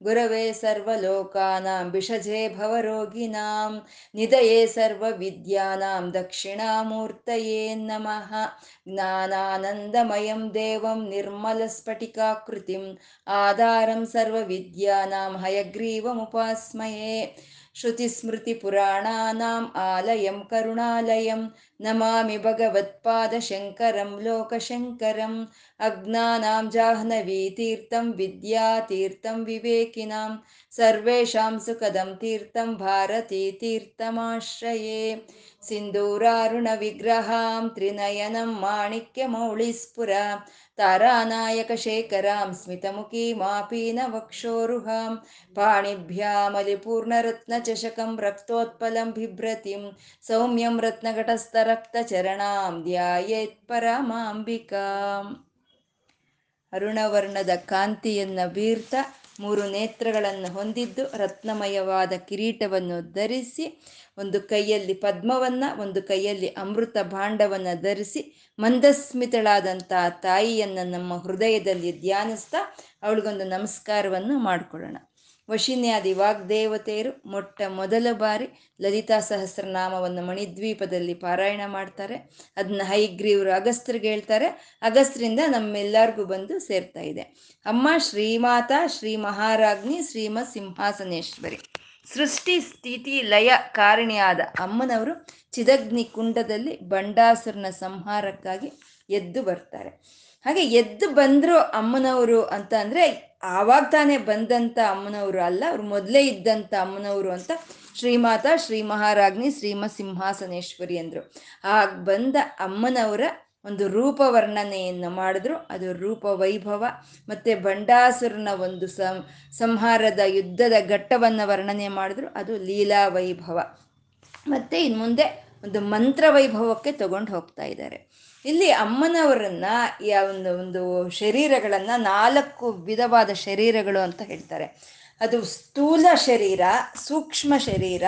ಗುರವೇ ಸರ್ವಲೋಕಾನಾಂ ಭಿಷಜೇ ಭವರೋಗಿನಾಂ ನಿಧಯೇ ಸರ್ವವಿದ್ಯಾನಾಂ ದಕ್ಷಿಣಾಮೂರ್ತಯೇ ನಮಃ ಜ್ಞಾನಾನಂದಮಯಂ ದೇವಂ ನಿರ್ಮಲಸ್ಫಟಿಕಾಕೃತಿಂ ಆಧಾರಂ ಸರ್ವವಿದ್ಯಾನಾಂ ಹಯಗ್ರೀವಮುಪಾಸ್ಮಯೇ श्रुतिस्मृतिपुराणानाम् आलयं करुणालयं नमामि भगवत्पादशङ्करं लोकशङ्करम् अज्ञानां जाह्नवीतीर्थं विद्यातीर्थं विवेकिनां सर्वेषां सुखदं तीर्थं भारतीतीर्थमाश्रये सिन्दूरारुणविग्रहां त्रिनयनं माणिक्यमौळिस्फुरा तारानायकशेखरां स्मितमुखीमापीनवक्षोरुहां पाणिभ्यामलिपूर्णरत्नचषकं रक्तोत्पलं बिभ्रतिं सौम्यं रत्नघटस्थरक्तचरणां ध्यायेत्परमाम्बिकाम् ಅರುಣವರ್ಣದ ಕಾಂತಿಯನ್ನು ಬೀರ್ತಾ ಮೂರು ನೇತ್ರಗಳನ್ನು ಹೊಂದಿದ್ದು ರತ್ನಮಯವಾದ ಕಿರೀಟವನ್ನು ಧರಿಸಿ, ಒಂದು ಕೈಯಲ್ಲಿ ಪದ್ಮವನ್ನ, ಒಂದು ಕೈಯಲ್ಲಿ ಅಮೃತ ಭಾಂಡವನ್ನು ಧರಿಸಿ ಮಂದಸ್ಮಿತಳಾದಂತಹ ತಾಯಿಯನ್ನು ನಮ್ಮ ಹೃದಯದಲ್ಲಿ ಧ್ಯಾನಿಸ್ತಾ ಅವಳಿಗೊಂದು ನಮಸ್ಕಾರವನ್ನು ಮಾಡ್ಕೊಳ್ಳೋಣ. ವಶಿನ್ಯಾದಿ ವಾಗ್ದೇವತೆಯರು ಮೊಟ್ಟ ಮೊದಲ ಬಾರಿ ಲಲಿತಾ ಸಹಸ್ರನಾಮವನ್ನು ಮಣಿದ್ವೀಪದಲ್ಲಿ ಪಾರಾಯಣ ಮಾಡ್ತಾರೆ. ಅದನ್ನ ಹೈಗ್ರೀವರು ಅಗಸ್ತ್ರಿಗೆ ಹೇಳ್ತಾರೆ. ಅಗಸ್ತ್ರಿಂದ ನಮ್ಮೆಲ್ಲರಿಗೂ ಬಂದು ಸೇರ್ತಾ ಇದೆ. ಅಮ್ಮ ಶ್ರೀಮಾತ ಶ್ರೀ ಮಹಾರಾಜ್ನಿ ಶ್ರೀಮ ಸಿಂಹಾಸನೇಶ್ವರಿ ಸೃಷ್ಟಿ ಸ್ಥಿತಿ ಲಯ ಕಾರಣಿಯಾದ ಅಮ್ಮನವರು ಚಿದಗ್ನಿ ಕುಂಡದಲ್ಲಿ ಬಂಡಾಸುರನ ಸಂಹಾರಕ್ಕಾಗಿ ಎದ್ದು ಬರ್ತಾರೆ. ಹಾಗೆ ಎದ್ದು ಬಂದ್ರು ಅಮ್ಮನವರು ಅಂತ ಅಂದ್ರೆ ಆವಾಗ ತಾನೇ ಬಂದಂತ ಅಮ್ಮನವರು ಅಲ್ಲ, ಅವ್ರು ಮೊದಲೇ ಇದ್ದಂತ ಅಮ್ಮನವರು ಅಂತ ಶ್ರೀಮಾತ ಶ್ರೀ ಮಹಾರಾಜ್ನಿ ಶ್ರೀಮ ಸಿಂಹಾಸನೇಶ್ವರಿ ಅಂದ್ರು. ಆಗ ಬಂದ ಅಮ್ಮನವರ ಒಂದು ರೂಪ ವರ್ಣನೆಯನ್ನು ಮಾಡಿದ್ರು. ಅದು ರೂಪ ವೈಭವ ಮತ್ತೆ ಬಂಡಾಸುರನ ಒಂದು ಸಂಹಾರದ ಯುದ್ಧದ ಘಟ್ಟವನ್ನು ವರ್ಣನೆ ಮಾಡಿದ್ರು. ಅದು ಲೀಲಾ ವೈಭವ. ಮತ್ತೆ ಇನ್ನು ಮುಂದೆ ಒಂದು ಮಂತ್ರ ವೈಭವಕ್ಕೆ ತಗೊಂಡು ಹೋಗ್ತಾ ಇದ್ದಾರೆ. ಇಲ್ಲಿ ಅಮ್ಮನವರನ್ನ ಒಂದು ಒಂದು ಶರೀರಗಳನ್ನ ನಾಲ್ಕು ವಿಧವಾದ ಶರೀರಗಳು ಅಂತ ಹೇಳ್ತಾರೆ. ಅದು ಸ್ಥೂಲ ಶರೀರ, ಸೂಕ್ಷ್ಮ ಶರೀರ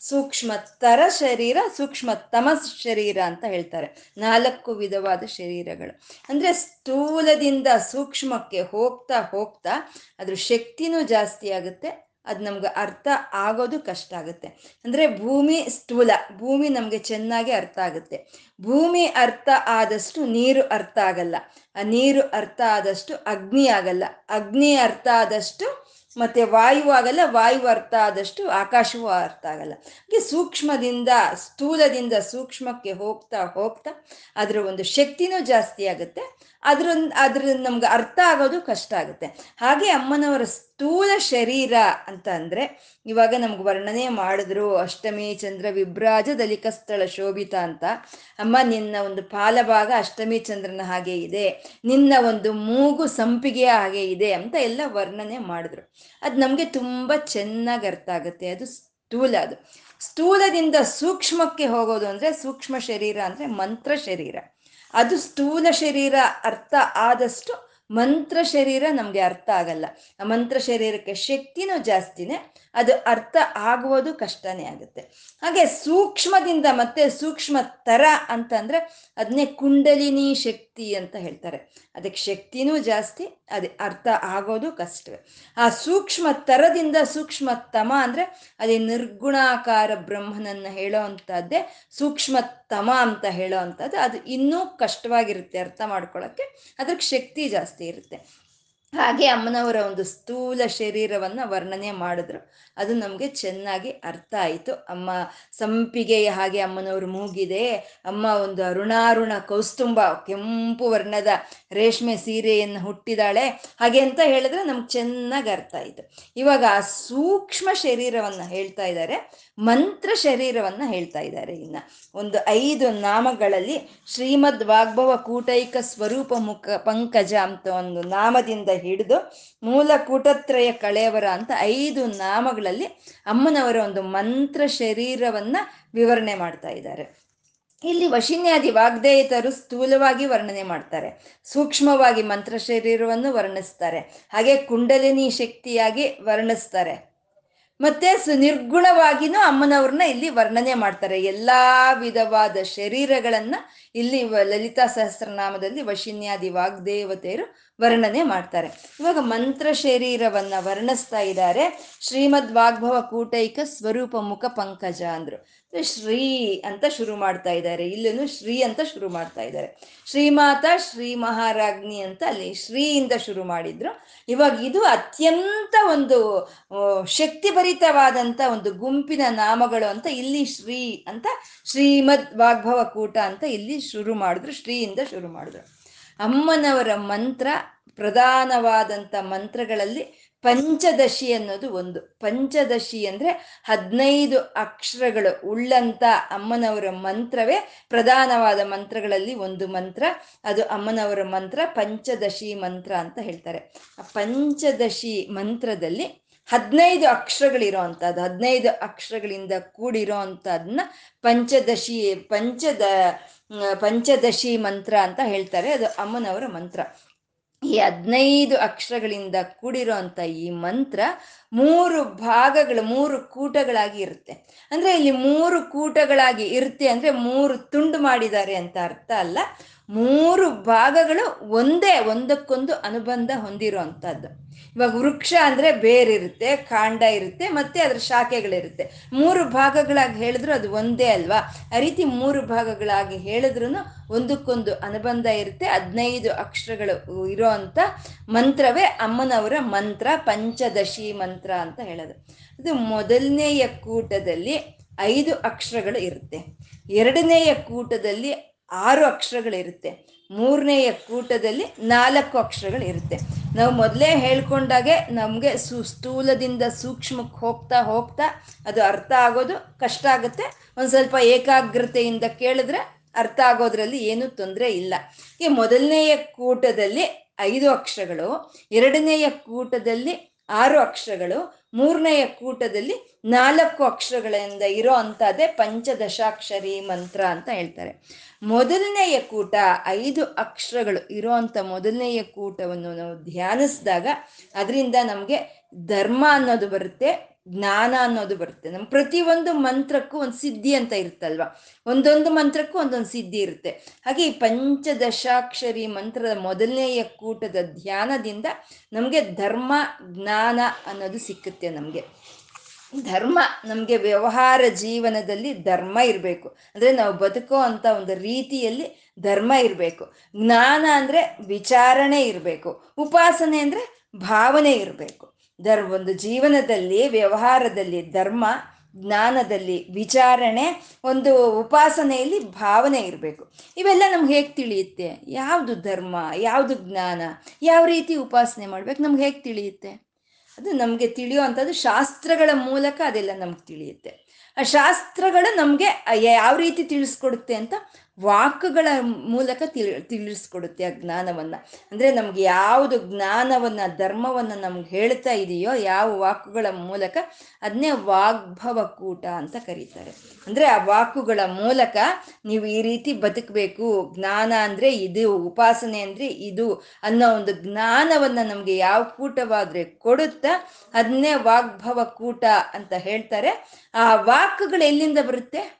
ಸೂಕ್ಷ್ಮತರ ಶರೀರ ಸೂಕ್ಷ್ಮ ತಮಸ್ ಶರೀರ ಅಂತ ಹೇಳ್ತಾರೆ. ನಾಲ್ಕು ವಿಧವಾದ ಶರೀರಗಳು. ಅಂದ್ರೆ ಸ್ಥೂಲದಿಂದ ಸೂಕ್ಷ್ಮಕ್ಕೆ ಹೋಗ್ತಾ ಹೋಗ್ತಾ ಅದ್ರ ಶಕ್ತಿನೂ ಜಾಸ್ತಿ ಆಗುತ್ತೆ ಅದು ನಮ್ಗೆ ಅರ್ಥ ಆಗೋದು ಕಷ್ಟ ಆಗುತ್ತೆ. ಅಂದರೆ ಭೂಮಿ ಸ್ಥೂಲ, ಭೂಮಿ ನಮಗೆ ಚೆನ್ನಾಗಿ ಅರ್ಥ ಆಗುತ್ತೆ. ಭೂಮಿ ಅರ್ಥ ಆದಷ್ಟು ನೀರು ಅರ್ಥ ಆಗಲ್ಲ. ಆ ನೀರು ಅರ್ಥ ಆದಷ್ಟು ಅಗ್ನಿ ಆಗಲ್ಲ. ಅಗ್ನಿ ಅರ್ಥ ಆದಷ್ಟು ಮತ್ತೆ ವಾಯು ಆಗಲ್ಲ, ವಾಯು ಅರ್ಥ ಆದಷ್ಟು ಆಕಾಶವೂ ಅರ್ಥ ಆಗಲ್ಲ. ಹಾಗೆ ಸೂಕ್ಷ್ಮದಿಂದ, ಸ್ಥೂಲದಿಂದ ಸೂಕ್ಷ್ಮಕ್ಕೆ ಹೋಗ್ತಾ ಹೋಗ್ತಾ ಅದರ ಒಂದು ಶಕ್ತಿನೂ ಜಾಸ್ತಿ ಆಗುತ್ತೆ. ಅದ್ರ ಅದ್ರ ನಮ್ಗೆ ಅರ್ಥ ಆಗೋದು ಕಷ್ಟ ಆಗುತ್ತೆ. ಹಾಗೆ ಅಮ್ಮನವರ ಸ್ಥೂಲ ಶರೀರ ಅಂತ ಅಂದ್ರೆ ಇವಾಗ ನಮ್ಗೆ ವರ್ಣನೆ ಮಾಡಿದ್ರು ಅಷ್ಟಮಿ, ಚಂದ್ರ, ವಿಭ್ರಾಜ, ದಲಿಕಸ್ಥಳ, ಶೋಭಿತ ಅಂತ. ಅಮ್ಮ, ನಿನ್ನ ಒಂದು ಪಾಲಭಾಗ ಅಷ್ಟಮಿ, ಚಂದ್ರನ ಹಾಗೆ ಇದೆ. ನಿನ್ನ ಒಂದು ಮೂಗು ಸಂಪಿಗೆಯ ಹಾಗೆ ಇದೆ ಅಂತ ಎಲ್ಲ ವರ್ಣನೆ ಮಾಡಿದ್ರು. ಅದು ನಮಗೆ ತುಂಬಾ ಚೆನ್ನಾಗಿ ಅರ್ಥ ಆಗುತ್ತೆ. ಅದು ಸ್ಥೂಲ ಅದು. ಸ್ಥೂಲದಿಂದ ಸೂಕ್ಷ್ಮಕ್ಕೆ ಹೋಗೋದು ಅಂದ್ರೆ ಸೂಕ್ಷ್ಮ ಶರೀರ ಅಂದ್ರೆ ಮಂತ್ರ ಶರೀರ. ಅದು ಸ್ಥೂಲ ಶರೀರ ಅರ್ಥ ಆದಷ್ಟು ಮಂತ್ರ ಶರೀರ ನಮಗೆ ಅರ್ಥ ಆಗಲ್ಲ. ಆ ಮಂತ್ರ ಶರೀರಕ್ಕೆ ಶಕ್ತಿನೂ ಜಾಸ್ತಿನೇ ಅದು ಅರ್ಥ ಆಗುವುದು ಕಷ್ಟನೇ ಆಗುತ್ತೆ. ಹಾಗೆ ಸೂಕ್ಷ್ಮದಿಂದ ಮತ್ತೆ ಸೂಕ್ಷ್ಮ ತರ ಅಂತಂದ್ರೆ ಅದನ್ನೇ ಕುಂಡಲಿನಿ ಶಕ್ತಿ ಅಂತ ಹೇಳ್ತಾರೆ. ಅದಕ್ಕೆ ಶಕ್ತಿನೂ ಜಾಸ್ತಿ, ಅದೇ ಅರ್ಥ ಆಗೋದು ಕಷ್ಟವೇ. ಆ ಸೂಕ್ಷ್ಮ ತರದಿಂದ ಸೂಕ್ಷ್ಮ ತಮ ಅಂದ್ರೆ ಅದೇ ನಿರ್ಗುಣಾಕಾರ ಬ್ರಹ್ಮನನ್ನ ಹೇಳೋ ಅಂತದ್ದೇ ಸೂಕ್ಷ್ಮ ತಮ ಅಂತ ಹೇಳೋ ಅಂಥದ್ದು. ಅದು ಇನ್ನೂ ಕಷ್ಟವಾಗಿರುತ್ತೆ ಅರ್ಥ ಮಾಡ್ಕೊಳ್ಳೋಕ್ಕೆ ಅದಕ್ಕೆ ಶಕ್ತಿ ಜಾಸ್ತಿ ಇರುತ್ತೆ. ಹಾಗೆ ಅಮ್ಮನವರ ಒಂದು ಸ್ಥೂಲ ಶರೀರವನ್ನು ವರ್ಣನೆ ಮಾಡಿದ್ರು. ಅದು ನಮಗೆ ಚೆನ್ನಾಗಿ ಅರ್ಥ ಆಯಿತು. ಅಮ್ಮ ಸಂಪಿಗೆಯ ಹಾಗೆ ಅಮ್ಮನವರು ಮೂಗಿದೆ. ಅಮ್ಮ ಒಂದು ಅರುಣಾರುಣ ಕೌಸ್ತುಂಬ ಕೆಂಪು ವರ್ಣದ ರೇಷ್ಮೆ ಸೀರೆಯನ್ನು ಹುಟ್ಟಿದಾಳೆ. ಹಾಗೆ ಅಂತ ಹೇಳಿದ್ರೆ ನಮ್ಗೆ ಚೆನ್ನಾಗಿ ಅರ್ಥ ಆಯಿತು. ಇವಾಗ ಆ ಸೂಕ್ಷ್ಮ ಶರೀರವನ್ನು ಹೇಳ್ತಾ ಇದ್ದಾರೆ ಮಂತ್ರ ಶರೀರವನ್ನು ಹೇಳ್ತಾ ಇದ್ದಾರೆ ಇನ್ನ. ಒಂದು ಐದು ನಾಮಗಳಲ್ಲಿ ಶ್ರೀಮದ್ ವಾಗ್ಭವ ಕೂಟೈಕ ಸ್ವರೂಪ ಮುಖ ಪಂಕಜ ಅಂತ ಒಂದು ನಾಮದಿಂದ ಹಿಡಿದು ಮೂಲ ಕೂಟತ್ರಯ ಕಳೆಯವರ ಅಂತ ಐದು ನಾಮಗಳಲ್ಲಿ ಅಮ್ಮನವರ ಒಂದು ಮಂತ್ರ ಶರೀರವನ್ನ ವಿವರಣೆ ಮಾಡ್ತಾ ಇದ್ದಾರೆ. ಇಲ್ಲಿ ವಶಿನ್ಯಾದಿ ವಾಗ್ದೇಯತರು ಸ್ಥೂಲವಾಗಿ ವರ್ಣನೆ ಮಾಡ್ತಾರೆ. ಸೂಕ್ಷ್ಮವಾಗಿ ಮಂತ್ರ ಶರೀರವನ್ನು ವರ್ಣಿಸ್ತಾರೆ. ಹಾಗೆ ಕುಂಡಲಿನಿ ಶಕ್ತಿಯಾಗಿ ವರ್ಣಿಸ್ತಾರೆ. ಮತ್ತೆ ಸುನಿರ್ಗುಣವಾಗಿನೂ ಅಮ್ಮನವ್ರನ್ನ ಇಲ್ಲಿ ವರ್ಣನೆ ಮಾಡ್ತಾರೆ. ಎಲ್ಲಾ ವಿಧವಾದ ಶರೀರಗಳನ್ನ ಇಲ್ಲಿ ಲಲಿತಾ ಸಹಸ್ರನಾಮದಲ್ಲಿ ವಶಿನ್ಯಾದಿ ವಾಗ್ದೇವತೆಯರು ವರ್ಣನೆ ಮಾಡ್ತಾರೆ. ಇವಾಗ ಮಂತ್ರ ಶರೀರವನ್ನ ವರ್ಣಿಸ್ತಾ ಇದ್ದಾರೆ. ಶ್ರೀಮದ್ ವಾಗ್ಭವ ಕೂಟೈಕ ಸ್ವರೂಪ ಮುಖ ಪಂಕಜ ಅಂದ್ರು. ಶ್ರೀ ಅಂತ ಶುರು ಮಾಡ್ತಾ ಇದ್ದಾರೆ. ಇಲ್ಲೂ ಶ್ರೀ ಅಂತ ಶುರು ಮಾಡ್ತಾ ಇದ್ದಾರೆ. ಶ್ರೀಮಾತ, ಶ್ರೀ ಮಹಾರಾಜ್ಞಿ ಅಂತ ಅಲ್ಲಿ ಶ್ರೀಯಿಂದ ಶುರು ಮಾಡಿದ್ರು. ಇವಾಗ ಇದು ಅತ್ಯಂತ ಒಂದು ಶಕ್ತಿಭರಿತವಾದಂಥ ಒಂದು ಗುಂಪಿನ ನಾಮಗಳು ಅಂತ ಇಲ್ಲಿ ಶ್ರೀ ಅಂತ ಶ್ರೀಮದ್ ವಾಗ್ಭವ ಕೂಟ ಅಂತ ಇಲ್ಲಿ ಶುರು ಮಾಡಿದ್ರು ಶ್ರೀಯಿಂದ ಶುರು ಮಾಡಿದ್ರು. ಅಮ್ಮನವರ ಮಂತ್ರ ಪ್ರಧಾನವಾದಂಥ ಮಂತ್ರಗಳಲ್ಲಿ ಪಂಚದಶಿ ಅನ್ನೋದು ಒಂದು. ಪಂಚದಶಿ ಅಂದ್ರೆ ಹದಿನೈದು ಅಕ್ಷರಗಳು. ಉಳ್ಳಂತ ಅಮ್ಮನವರ ಮಂತ್ರವೇ ಪ್ರಧಾನವಾದ ಮಂತ್ರಗಳಲ್ಲಿ ಒಂದು ಮಂತ್ರ. ಅದು ಅಮ್ಮನವರ ಮಂತ್ರ, ಪಂಚದಶಿ ಮಂತ್ರ ಅಂತ ಹೇಳ್ತಾರೆ. ಆ ಪಂಚದಶಿ ಮಂತ್ರದಲ್ಲಿ ಹದಿನೈದು ಅಕ್ಷರಗಳಿರೋ ಅಂಥದ್ದು. ಹದಿನೈದು ಅಕ್ಷರಗಳಿಂದ ಕೂಡಿರೋ ಅಂಥದ್ದನ್ನ ಪಂಚದಶಿ, ಪಂಚದ, ಪಂಚದಶಿ ಮಂತ್ರ ಅಂತ ಹೇಳ್ತಾರೆ. ಅದು ಅಮ್ಮನವರ ಮಂತ್ರ. ಈ ಹದಿನೈದು ಅಕ್ಷರಗಳಿಂದ ಕೂಡಿರೋ ಈ ಮಂತ್ರ ಮೂರು ಭಾಗಗಳು, ಮೂರು ಕೂಟಗಳಾಗಿ ಇರುತ್ತೆ. ಅಂದ್ರೆ ಇಲ್ಲಿ ಮೂರು ಕೂಟಗಳಾಗಿ ಇರುತ್ತೆ ಅಂದ್ರೆ ಮೂರು ತುಂಡು ಮಾಡಿದ್ದಾರೆ ಅಂತ ಅರ್ಥ ಅಲ್ಲ. ಮೂರು ಭಾಗಗಳು ಒಂದೇ, ಒಂದಕ್ಕೊಂದು ಅನುಬಂಧ ಹೊಂದಿರೋ ಅಂಥದ್ದು ಇವಾಗ ವೃಕ್ಷ ಅಂದ್ರೆ ಬೇರಿರುತ್ತೆ, ಕಾಂಡ ಇರುತ್ತೆ, ಮತ್ತೆ ಅದ್ರ ಶಾಖೆಗಳಿರುತ್ತೆ. ಮೂರು ಭಾಗಗಳಾಗಿ ಹೇಳಿದ್ರು ಅದು ಒಂದೇ ಅಲ್ವಾ? ಆ ರೀತಿ ಮೂರು ಭಾಗಗಳಾಗಿ ಹೇಳಿದ್ರು ಒಂದಕ್ಕೊಂದು ಅನುಬಂಧ ಇರುತ್ತೆ, ಹದಿನೈದು ಅಕ್ಷರಗಳು ಇರೋ ಅಂತ ಮಂತ್ರವೇ ಅಮ್ಮನವರ ಮಂತ್ರ, ಪಂಚದಶಿ ಮಂತ್ರ ಅಂತ ಹೇಳೋದು. ಅದು ಮೊದಲನೆಯ ಕೂಟದಲ್ಲಿ ಐದು ಅಕ್ಷರಗಳು ಇರುತ್ತೆ. ಎರಡನೆಯ ಕೂಟದಲ್ಲಿ ಆರು ಅಕ್ಷರಗಳಿರುತ್ತೆ. ಮೂರನೆಯ ಕೂಟದಲ್ಲಿ ನಾಲ್ಕು ಅಕ್ಷರಗಳು ಇರುತ್ತೆ ನಾವು ಮೊದಲೇ ಹೇಳ್ಕೊಂಡಾಗೆ ನಮಗೆ ಸು, ಸ್ಥೂಲದಿಂದ ಸೂಕ್ಷ್ಮಕ್ಕೆ ಹೋಗ್ತಾ ಹೋಗ್ತಾ ಅದು ಅರ್ಥ ಆಗೋದು ಕಷ್ಟ ಆಗುತ್ತೆ. ಒಂದು ಸ್ವಲ್ಪ ಏಕಾಗ್ರತೆಯಿಂದ ಕೇಳಿದ್ರೆ ಅರ್ಥ ಆಗೋದ್ರಲ್ಲಿ ಏನು ತೊಂದರೆ ಇಲ್ಲ. ಈ ಮೊದಲನೆಯ ಕೂಟದಲ್ಲಿ ಐದು ಅಕ್ಷರಗಳು, ಎರಡನೆಯ ಕೂಟದಲ್ಲಿ ಆರು ಅಕ್ಷರಗಳು, ಮೂರನೆಯ ಕೂಟದಲ್ಲಿ ನಾಲ್ಕು ಅಕ್ಷರಗಳಿಂದ ಇರೋ ಅಂಥದ್ದೇ ಪಂಚದಶಾಕ್ಷರಿ ಮಂತ್ರ ಅಂತ ಹೇಳ್ತಾರೆ. ಮೊದಲನೆಯ ಕೂಟ ಐದು ಅಕ್ಷರಗಳು ಇರುವಂತ ಮೊದಲನೆಯ ಕೂಟವನ್ನು ನಾವು ಧ್ಯಾನಿಸಿದಾಗ ಅದರಿಂದ ನಮಗೆ ಧರ್ಮ ಅನ್ನೋದು ಬರುತ್ತೆ, ಜ್ಞಾನ ಅನ್ನೋದು ಬರುತ್ತೆ. ನಮ್ಮ ಪ್ರತಿಯೊಂದು ಮಂತ್ರಕ್ಕೂ ಒಂದು ಸಿದ್ಧಿ ಅಂತ ಇರುತ್ತಲ್ವ? ಒಂದೊಂದು ಮಂತ್ರಕ್ಕೂ ಒಂದೊಂದು ಸಿದ್ಧಿ ಇರುತ್ತೆ. ಹಾಗೆ ಈ ಪಂಚದಶಾಕ್ಷರಿ ಮಂತ್ರದ ಮೊದಲನೆಯ ಕೂಟದ ಧ್ಯಾನದಿಂದ ನಮಗೆ ಧರ್ಮ, ಜ್ಞಾನ ಅನ್ನೋದು ಸಿಕ್ಕುತ್ತೆ ನಮಗೆ. ಧರ್ಮ, ನಮಗೆ ವ್ಯವಹಾರ ಜೀವನದಲ್ಲಿ ಧರ್ಮ ಇರಬೇಕು. ಅಂದರೆ ನಾವು ಬದುಕೋ ಅಂತ ಒಂದು ರೀತಿಯಲ್ಲಿ ಧರ್ಮ ಇರಬೇಕು. ಜ್ಞಾನ ಅಂದರೆ ವಿಚಾರಣೆ ಇರಬೇಕು. ಉಪಾಸನೆ ಅಂದರೆ ಭಾವನೆ ಇರಬೇಕು. ಧರ್, ಒಂದು ಜೀವನದಲ್ಲಿ, ವ್ಯವಹಾರದಲ್ಲಿ ಧರ್ಮ, ಜ್ಞಾನದಲ್ಲಿ ವಿಚಾರಣೆ, ಒಂದು ಉಪಾಸನೆಯಲ್ಲಿ ಭಾವನೆ ಇರಬೇಕು. ಇವೆಲ್ಲ ನಮ್ಗೆ ಹೇಗೆ ತಿಳಿಯುತ್ತೆ? ಯಾವುದು ಧರ್ಮ, ಯಾವುದು ಜ್ಞಾನ, ಯಾವ ರೀತಿ ಉಪಾಸನೆ ಮಾಡ್ಬೇಕು? ನಮ್ಗೆ ಹೇಗೆ ತಿಳಿಯುತ್ತೆ? ಅದು ನಮಗೆ ತಿಳಿಯೋ ಅಂಥದ್ದು ಶಾಸ್ತ್ರಗಳ ಮೂಲಕ ಅದೆಲ್ಲ ನಮ್ಗೆ ತಿಳಿಯುತ್ತೆ. ಆ ಶಾಸ್ತ್ರಗಳು ನಮಗೆ ಯಾವ ರೀತಿ ತಿಳಿಸ್ಕೊಡುತ್ತೆ ಅಂತ ವಾಕ್ಗಳ ಮೂಲಕ ತಿಳಿ, ತಿಳಿಸ್ಕೊಡುತ್ತೆ ಆ ಜ್ಞಾನವನ್ನು. ಅಂದರೆ ನಮ್ಗೆ ಯಾವುದು ಜ್ಞಾನವನ್ನು, ಧರ್ಮವನ್ನು ನಮ್ಗೆ ಹೇಳ್ತಾ ಇದೆಯೋ ಯಾವ ವಾಕುಗಳ ಮೂಲಕ ಅದನ್ನೇ ವಾಗ್ಭವ ಕೂಟ ಅಂತ ಕರೀತಾರೆ. ಅಂದರೆ ಆ ವಾಕುಗಳ ಮೂಲಕ ನೀವು ಈ ರೀತಿ ಬದುಕಬೇಕು. ಜ್ಞಾನ ಅಂದರೆ ಇದು, ಉಪಾಸನೆ ಅಂದರೆ ಇದು ಅನ್ನೋ ಒಂದು ಜ್ಞಾನವನ್ನು ನಮಗೆ ಯಾವ ಕೂಟವಾದರೆ ಕೊಡುತ್ತಾ ಅದನ್ನೇ ವಾಗ್ಭವ ಕೂಟ ಅಂತ ಹೇಳ್ತಾರೆ. ಆ ವಾಕ್ಗಳು ಎಲ್ಲಿಂದ ಬರುತ್ತೆ?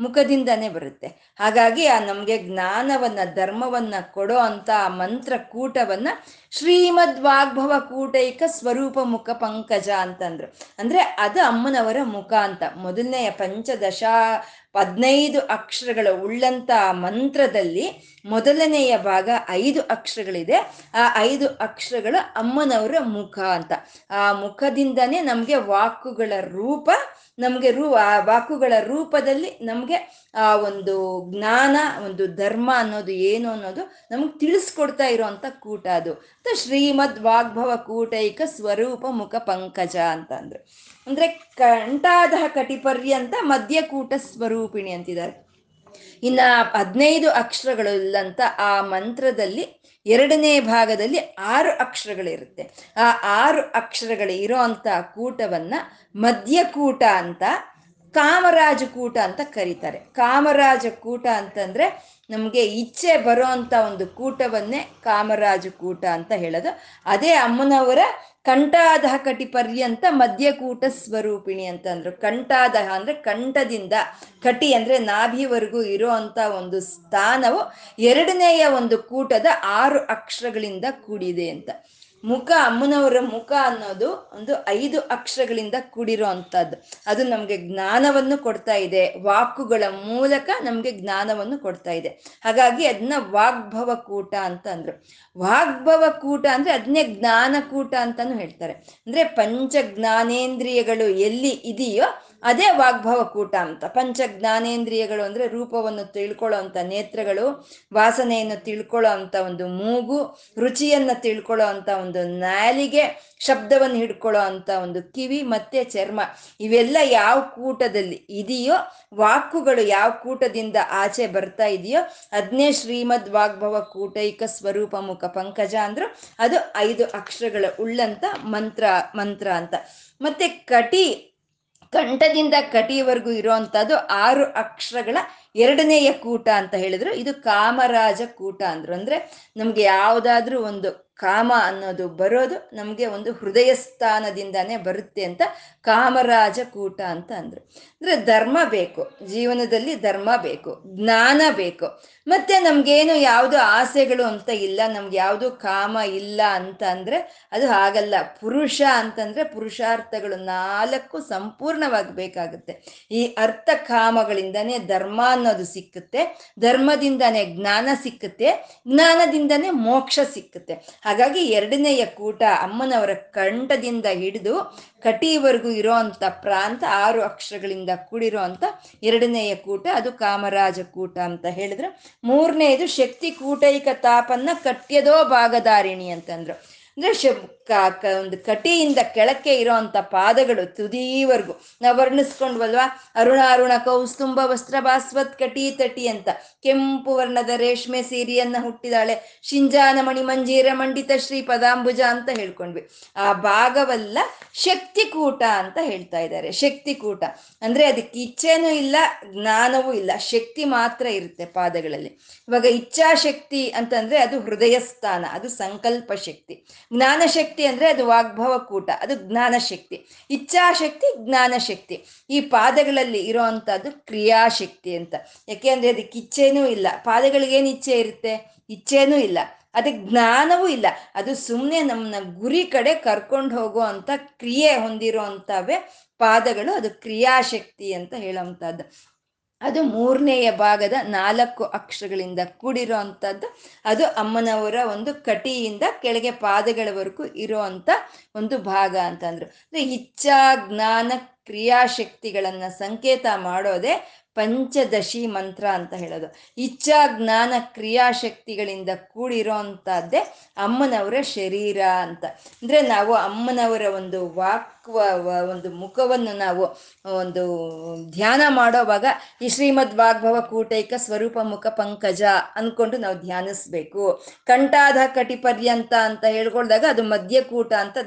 ಮುಖದಿಂದನೇ ಬರುತ್ತೆ. ಹಾಗಾಗಿ ಆ ನಮಗೆ ಜ್ಞಾನವನ್ನ, ಧರ್ಮವನ್ನ ಕೊಡೋ ಅಂತ ಆ ಮಂತ್ರ ಕೂಟವನ್ನ ಶ್ರೀಮದ್ ವಾಗ್ಭವ ಕೂಟೈಕ ಸ್ವರೂಪ ಮುಖ ಪಂಕಜ ಅಂತಂದ್ರು. ಅಂದ್ರೆ ಅದು ಅಮ್ಮನವರ ಮುಖ ಅಂತ. ಮೊದಲನೆಯ ಪಂಚದಶ ಹದಿನೈದು ಅಕ್ಷರಗಳ ಉಳ್ಳಂತ ಮಂತ್ರದಲ್ಲಿ ಮೊದಲನೆಯ ಭಾಗ ಐದು ಅಕ್ಷರಗಳಿದೆ. ಆ ಐದು ಅಕ್ಷರಗಳು ಅಮ್ಮನವರ ಮುಖ ಅಂತ. ಆ ಮುಖದಿಂದನೇ ನಮಗೆ ವಾಕುಗಳ ರೂಪ, ನಮಗೆ ರೂ, ಆ ವಾಕುಗಳ ರೂಪದಲ್ಲಿ ನಮಗೆ ಆ ಒಂದು ಜ್ಞಾನ, ಒಂದು ಧರ್ಮ ಅನ್ನೋದು ಏನು ಅನ್ನೋದು ನಮ್ಗೆ ತಿಳಿಸ್ಕೊಡ್ತಾ ಇರೋವಂಥ ಕೂಟ ಅದು. ಶ್ರೀಮದ್ ವಾಗ್ಭವ ಕೂಟೈಕ ಸ್ವರೂಪ ಮುಖ ಪಂಕಜ ಅಂತ ಅಂದ್ರು ಕಂಠಾದಹ ಕಟಿಪರ್ಯ ಕಟಿಪರ್ಯಂತ ಮಧ್ಯಕೂಟ ಸ್ವರೂಪಿಣಿ ಅಂತಿದ್ದಾರೆ. ಇನ್ನ ಹದಿನೈದು ಅಕ್ಷರಗಳಲ್ಲಂತ ಆ ಮಂತ್ರದಲ್ಲಿ ಎರಡನೇ ಭಾಗದಲ್ಲಿ ಆರು ಅಕ್ಷರಗಳಿರುತ್ತೆ. ಆ ಆರು ಅಕ್ಷರಗಳು ಇರೋ ಅಂತ ಕೂಟವನ್ನ ಮಧ್ಯಕೂಟ ಅಂತ ಕಾಮರಾಜ ಕೂಟ ಅಂತ ಕರೀತಾರೆ. ಕಾಮರಾಜ ಕೂಟ ಅಂತಂದ್ರೆ ನಮಗೆ ಇಚ್ಛೆ ಬರೋ ಅಂತ ಒಂದು ಕೂಟವನ್ನೇ ಕಾಮರಾಜ ಕೂಟ ಅಂತ ಹೇಳೋದು. ಅದೇ ಅಮ್ಮನವರ ಕಂಠಾದಹ ಕಟಿ ಪರ್ಯಂತ ಮಧ್ಯಕೂಟ ಸ್ವರೂಪಿಣಿ ಅಂತ ಅಂದ್ರು ಕಂಠಾದಹ ಅಂದ್ರೆ ಕಂಠದಿಂದ ಕಟಿ ಅಂದ್ರೆ ನಾಭಿವರೆಗೂ ಇರೋ ಅಂತ ಒಂದು ಸ್ಥಾನವು ಎರಡನೆಯ ಒಂದು ಕೂಟದ ಆರು ಅಕ್ಷರಗಳಿಂದ ಕೂಡಿದೆ ಅಂತ. ಮುಖ ಅಮ್ಮನವರ ಮುಖ ಅನ್ನೋದು ಒಂದು ಐದು ಅಕ್ಷರಗಳಿಂದ ಕೂಡಿರೋ ಅಂಥದ್ದು ಅದು ನಮಗೆ ಜ್ಞಾನವನ್ನು ಕೊಡ್ತಾ ಇದೆ. ವಾಕುಗಳ ಮೂಲಕ ನಮಗೆ ಜ್ಞಾನವನ್ನು ಕೊಡ್ತಾ ಇದೆ. ಹಾಗಾಗಿ ಅದನ್ನ ವಾಗ್ಭವ ಕೂಟ ಅಂತ ಅಂದ್ರು ವಾಗ್ಭವ ಕೂಟ ಅಂದ್ರೆ ಅದನ್ನೇ ಜ್ಞಾನಕೂಟ ಅಂತಾನು ಹೇಳ್ತಾರೆ. ಅಂದ್ರೆ ಪಂಚ ಜ್ಞಾನೇಂದ್ರಿಯಗಳು ಎಲ್ಲಿ ಇದೆಯೋ ಅದೇ ವಾಗ್ಭವ ಕೂಟ ಅಂತ. ಪಂಚ ಜ್ಞಾನೇಂದ್ರಿಯಗಳು ಅಂದ್ರೆ ರೂಪವನ್ನು ತಿಳ್ಕೊಳ್ಳೋ ಅಂತ ನೇತ್ರಗಳು, ವಾಸನೆಯನ್ನು ತಿಳ್ಕೊಳ್ಳೋ ಅಂತ ಒಂದು ಮೂಗು, ರುಚಿಯನ್ನ ತಿಳ್ಕೊಳ್ಳೋ ಅಂತ ಒಂದು ನಾಲಿಗೆ, ಶಬ್ದವನ್ನು ಹಿಡ್ಕೊಳ್ಳೋ ಅಂತ ಒಂದು ಕಿವಿ ಮತ್ತೆ ಚರ್ಮ. ಇವೆಲ್ಲ ಯಾವ ಕೂಟದಲ್ಲಿ ಇದೆಯೋ, ವಾಕುಗಳು ಯಾವ ಕೂಟದಿಂದ ಆಚೆ ಬರ್ತಾ ಇದೆಯೋ, ಅದ್ನೇ ಶ್ರೀಮದ್ ವಾಗ್ಭವ ಕೂಟೈಕ ಸ್ವರೂಪ ಮುಖ ಪಂಕಜ ಅಂದ್ರು. ಅದು ಐದು ಅಕ್ಷರಗಳ ಉಳ್ಳಂತ ಮಂತ್ರ ಮಂತ್ರ ಅಂತ. ಮತ್ತೆ ಕಟಿ ಕಂಠದಿಂದ ಕಟಿಯವರೆಗೂ ಇರುವಂತದ್ದು ಆರು ಅಕ್ಷರಗಳ ಎರಡನೆಯ ಕೂಟ ಅಂತ ಹೇಳಿದ್ರು. ಇದು ಕಾಮರಾಜ ಕೂಟ ಅಂದ್ರು. ಅಂದ್ರೆ ನಮ್ಗೆ ಯಾವುದಾದ್ರೂ ಒಂದು ಕಾಮ ಅನ್ನೋದು ಬರೋದು ನಮಗೆ ಒಂದು ಹೃದಯ ಸ್ಥಾನದಿಂದಾನೇ ಬರುತ್ತೆ ಅಂತ ಕಾಮರಾಜ ಕೂಟ ಅಂತ ಅಂದ್ರು. ಅಂದ್ರೆ ಧರ್ಮ ಬೇಕು, ಜೀವನದಲ್ಲಿ ಧರ್ಮ ಬೇಕು, ಜ್ಞಾನ ಬೇಕು. ಮತ್ತೆ ನಮ್ಗೇನು ಯಾವುದು ಆಸೆಗಳು ಅಂತ ಇಲ್ಲ, ನಮ್ಗೆ ಯಾವುದು ಕಾಮ ಇಲ್ಲ ಅಂತ ಅಂದ್ರೆ ಅದು ಹಾಗಲ್ಲ. ಪುರುಷ ಅಂತಂದ್ರೆ ಪುರುಷಾರ್ಥಗಳು ನಾಲ್ಕು ಸಂಪೂರ್ಣವಾಗಿ ಬೇಕಾಗುತ್ತೆ. ಈ ಅರ್ಥ ಕಾಮಗಳಿಂದನೇ ಧರ್ಮ ಅನ್ನೋದು ಸಿಕ್ಕುತ್ತೆ, ಧರ್ಮದಿಂದಾನೇ ಜ್ಞಾನ ಸಿಕ್ಕುತ್ತೆ, ಜ್ಞಾನದಿಂದಾನೇ ಮೋಕ್ಷ ಸಿಕ್ಕುತ್ತೆ. ಹಾಗಾಗಿ ಎರಡನೆಯ ಕೂಟ ಅಮ್ಮನವರ ಕಂಠದಿಂದ ಹಿಡಿದು ಕಟಿವರೆಗೂ ಇರೋ ಅಂತ ಪ್ರಾಂತ, ಆರು ಅಕ್ಷರಗಳಿಂದ ಕೂಡಿರೋ ಅಂತ ಎರಡನೆಯ ಕೂಟ ಅದು ಕಾಮರಾಜ ಕೂಟ ಅಂತ ಹೇಳಿದ್ರು. ಮೂರನೇದು ಶಕ್ತಿ ಕೂಟೈಕ ತಾಪನ್ನ ಕಟ್ಯದೋ ಭಾಗಧಾರಿಣಿ ಅಂತಂದ್ರು. ಅಂದ್ರೆ ಒಂದು ಕಟಿಯಿಂದ ಕೆಳಕ್ಕೆ ಇರೋಂಥ ಪಾದಗಳು ತುದಿವರೆಗೂ. ನಾವು ವರ್ಣಿಸ್ಕೊಂಡ್ವಲ್ವಾ? ಅರುಣ ಅರುಣ ಕೌಸ್ತುಂಬ ವಸ್ತ್ರ ಬಾಸ್ವತ್ ಕಟಿ, ತಟಿ ಅಂತ. ಕೆಂಪು ವರ್ಣದ ರೇಷ್ಮೆ ಸೀರೆಯನ್ನ ಹುಟ್ಟಿದಾಳೆ. ಶಿಂಜಾನ ಮಣಿ ಮಂಜೀರ, ಮಂಡಿತ, ಶ್ರೀ ಪದಾಂಬುಜ ಅಂತ ಹೇಳ್ಕೊಂಡ್ವಿ. ಆ ಭಾಗವಲ್ಲ ಶಕ್ತಿಕೂಟ ಅಂತ ಹೇಳ್ತಾ ಇದ್ದಾರೆ. ಶಕ್ತಿಕೂಟ. ಅಂದ್ರೆ ಅದಕ್ಕೆ ಇಚ್ಛೆನೂ ಇಲ್ಲ, ಜ್ಞಾನವೂ ಇಲ್ಲ. ಶಕ್ತಿ ಮಾತ್ರ ಇರುತ್ತೆ ಪಾದಗಳಲ್ಲಿ. ಇವಾಗ ಇಚ್ಛಾಶಕ್ತಿ ಅಂತಂದ್ರೆ ಅದು ಹೃದಯ ಸ್ಥಾನ ಅದು ಸಂಕಲ್ಪ ಶಕ್ತಿ. ಜ್ಞಾನ ಶಕ್ತಿ ಅಂದ್ರೆ ಅದು ವಾಗ್ಭವ ಕೂಟ ಅದು ಜ್ಞಾನ ಶಕ್ತಿ. ಇಚ್ಛಾಶಕ್ತಿ, ಜ್ಞಾನ ಶಕ್ತಿ. ಈ ಪಾದಗಳಲ್ಲಿ ಇರೋ ಅಂಥದ್ದು ಕ್ರಿಯಾಶಕ್ತಿ ಅಂತ. ಯಾಕೆ ಅಂದ್ರೆ ಅದಕ್ಕೆ ಇಚ್ಛೆನೂ ಇಲ್ಲ. ಪಾದಗಳಿಗೇನು ಇಚ್ಛೆ ಇರುತ್ತೆ? ಇಚ್ಛೆನೂ ಇಲ್ಲ. ಅದಕ್ಕೆ ಜ್ಞಾನವೂ ಇಲ್ಲ. ಅದು ಸುಮ್ಮನೆ ನಮ್ಮನ್ನ ಗುರಿ ಕಡೆ ಕರ್ಕೊಂಡು ಹೋಗೋ ಅಂತ ಕ್ರಿಯೆ ಹೊಂದಿರೋ ಅಂಥವೇ ಪಾದಗಳು. ಅದು ಕ್ರಿಯಾಶಕ್ತಿ ಅಂತ ಹೇಳೋವಂಥದ್ದು ಅದು ಮೂರನೆಯ ಭಾಗದ ನಾಲ್ಕು ಅಕ್ಷರಗಳಿಂದ ಕೂಡಿರೋ ಅಂಥದ್ದು ಅದು ಅಮ್ಮನವರ ಒಂದು ಕಟಿಯಿಂದ ಕೆಳಗೆ ಪಾದಗಳವರೆಗೂ ಇರೋ ಅಂಥ ಒಂದು ಭಾಗ ಅಂತಂದ್ರು. ಅಂದ್ರೆ ಇಚ್ಛಾ, ಜ್ಞಾನ, ಕ್ರಿಯಾಶಕ್ತಿಗಳನ್ನ ಸಂಕೇತ ಮಾಡೋದೇ ಪಂಚದಶಿ ಮಂತ್ರ ಅಂತ ಹೇಳೋದು. ಇಚ್ಛಾ, ಜ್ಞಾನ, ಕ್ರಿಯಾಶಕ್ತಿಗಳಿಂದ ಕೂಡಿರೋ ಅಂಥದ್ದೇ ಅಮ್ಮನವರ ಶರೀರ ಅಂತ. ಅಂದ್ರೆ ನಾವು ಅಮ್ಮನವರ ಒಂದು ವಾಕ್ ಒಂದು ಮುಖವನ್ನು ನಾವು, ಒಂದು ಧ್ಯಾನ ಮಾಡೋವಾಗ ಈ ಶ್ರೀಮದ್ ವಾಗ್ಭವ ಕೂಟೈಕ ಸ್ವರೂಪ ಮುಖ ಪಂಕಜ ಅಂದ್ಕೊಂಡು ನಾವು ಧ್ಯಾನಿಸ್ಬೇಕು. ಕಂಠಾಧ ಕಟಿ ಪರ್ಯಂತ ಅಂತ ಹೇಳ್ಕೊಳ್ದಾಗ ಅದು ಮಧ್ಯಕೂಟ ಅಂತ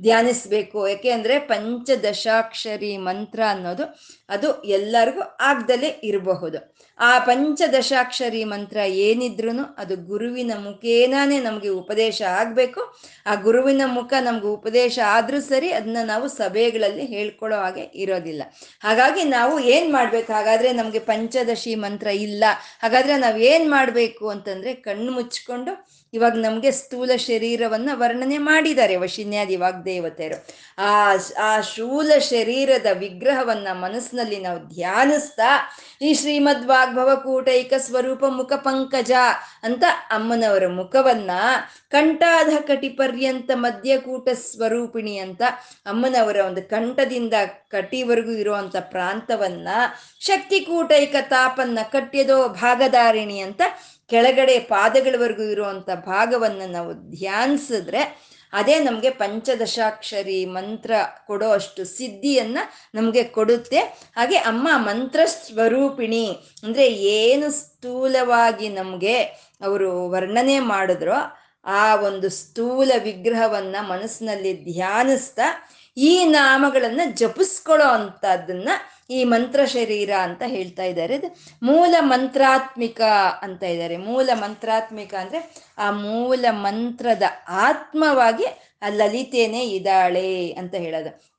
ಧ್ಯಾನಿಸ್ಬೇಕು. ಯಾಕೆ ಅಂದ್ರೆ ಪಂಚದಶಾಕ್ಷರಿ ಮಂತ್ರ ಅನ್ನೋದು ಅದು ಎಲ್ಲರಿಗೂ ಆಗ್ದಲೇ ಇರಬಹುದು. ಆ ಪಂಚದಶಾಕ್ಷರಿ ಮಂತ್ರ ಏನಿದ್ರು ಅದು ಗುರುವಿನ ಮುಖೇನಾನೇ ನಮಗೆ ಉಪದೇಶ ಆಗಬೇಕು. ಆ ಗುರುವಿನ ಮುಖ ನಮ್ಗೆ ಉಪದೇಶ ಆದ್ರೂ ಸರಿ ಅದನ್ನ ನಾವು ಸಭೆಗಳಲ್ಲಿ ಹೇಳ್ಕೊಳ್ಳೋ ಹಾಗೆ ಇರೋದಿಲ್ಲ. ಹಾಗಾಗಿ ನಾವು ಏನ್ ಮಾಡ್ಬೇಕು? ಹಾಗಾದ್ರೆ ನಮ್ಗೆ ಪಂಚದಶಿ ಮಂತ್ರ ಇಲ್ಲ. ಹಾಗಾದ್ರೆ ನಾವ್ ಏನ್ ಮಾಡ್ಬೇಕು ಅಂತಂದ್ರೆ ಕಣ್ಣು ಮುಚ್ಕೊಂಡು ಇವಾಗ ನಮ್ಗೆ ಸ್ಥೂಲ ಶರೀರವನ್ನ ವರ್ಣನೆ ಮಾಡಿದ್ದಾರೆ ವಶಿನ್ಯಾದಿ ವಾಗ್ದೇವತೆಯರು. ಆ ಆ ಶೂಲ ಶರೀರದ ವಿಗ್ರಹವನ್ನ ಮನಸ್ಸಿನಲ್ಲಿ ನಾವು ಧ್ಯಾನಿಸ್ತಾ, ಈ ಶ್ರೀಮದ್ ವಾಗ್ಭವ ಕೂಟೈಕ ಸ್ವರೂಪ ಮುಖ ಪಂಕಜ ಅಂತ ಅಮ್ಮನವರ ಮುಖವನ್ನ ಕಂಠಾಧ ಕಟಿ ಪರ್ಯಂತ ಮಧ್ಯಕೂಟ ಸ್ವರೂಪಿಣಿ ಅಂತ ಅಮ್ಮನವರ ಒಂದು ಕಂಠದಿಂದ ಕಟಿವರೆಗೂ ಇರುವಂತ ಪ್ರಾಂತವನ್ನ ಶಕ್ತಿ ಕೂಟೈಕ ತಾಪನ್ನ ಕಟ್ಯದೋ ಭಾಗಧಾರಿಣಿ ಅಂತ ಕೆಳಗಡೆ ಪಾದಗಳವರೆಗೂ ಇರುವಂತ ಭಾಗವನ್ನು ನಾವು ಧ್ಯಾನಿಸಿದ್ರೆ ಅದೇ ನಮಗೆ ಪಂಚದಶಾಕ್ಷರಿ ಮಂತ್ರ ಕೊಡೋ ಅಷ್ಟು ಸಿದ್ಧಿಯನ್ನು ನಮಗೆ ಕೊಡುತ್ತೆ. ಹಾಗೆ ಅಮ್ಮ ಮಂತ್ರ ಸ್ವರೂಪಿಣಿ ಅಂದ್ರೆ ಏನು ಸ್ಥೂಲವಾಗಿ ನಮಗೆ ಅವರು ವರ್ಣನೆ ಮಾಡಿದ್ರೋ ಆ ಒಂದು ಸ್ಥೂಲ ವಿಗ್ರಹವನ್ನ ಮನಸ್ಸಿನಲ್ಲಿ ಧ್ಯಾನಿಸ್ತಾ ಈ ನಾಮಗಳನ್ನ ಜಪಿಸ್ಕೊಳ್ಳೋ ಅಂತದನ್ನ ಈ ಮಂತ್ರ ಶರೀರ ಅಂತ ಹೇಳ್ತಾ ಇದ್ದಾರೆ. ಮೂಲ ಮಂತ್ರಾತ್ಮಿಕ ಅಂತ ಇದ್ದಾರೆ. ಮೂಲ ಮಂತ್ರಾತ್ಮಿಕ ಅಂದ್ರೆ ಆ ಮೂಲ ಮಂತ್ರದ ಆತ್ಮವಾಗಿ ಆ ಲಲಿತೇನೆ ಇದ್ದಾಳೆ ಅಂತ ಹೇಳೋದು.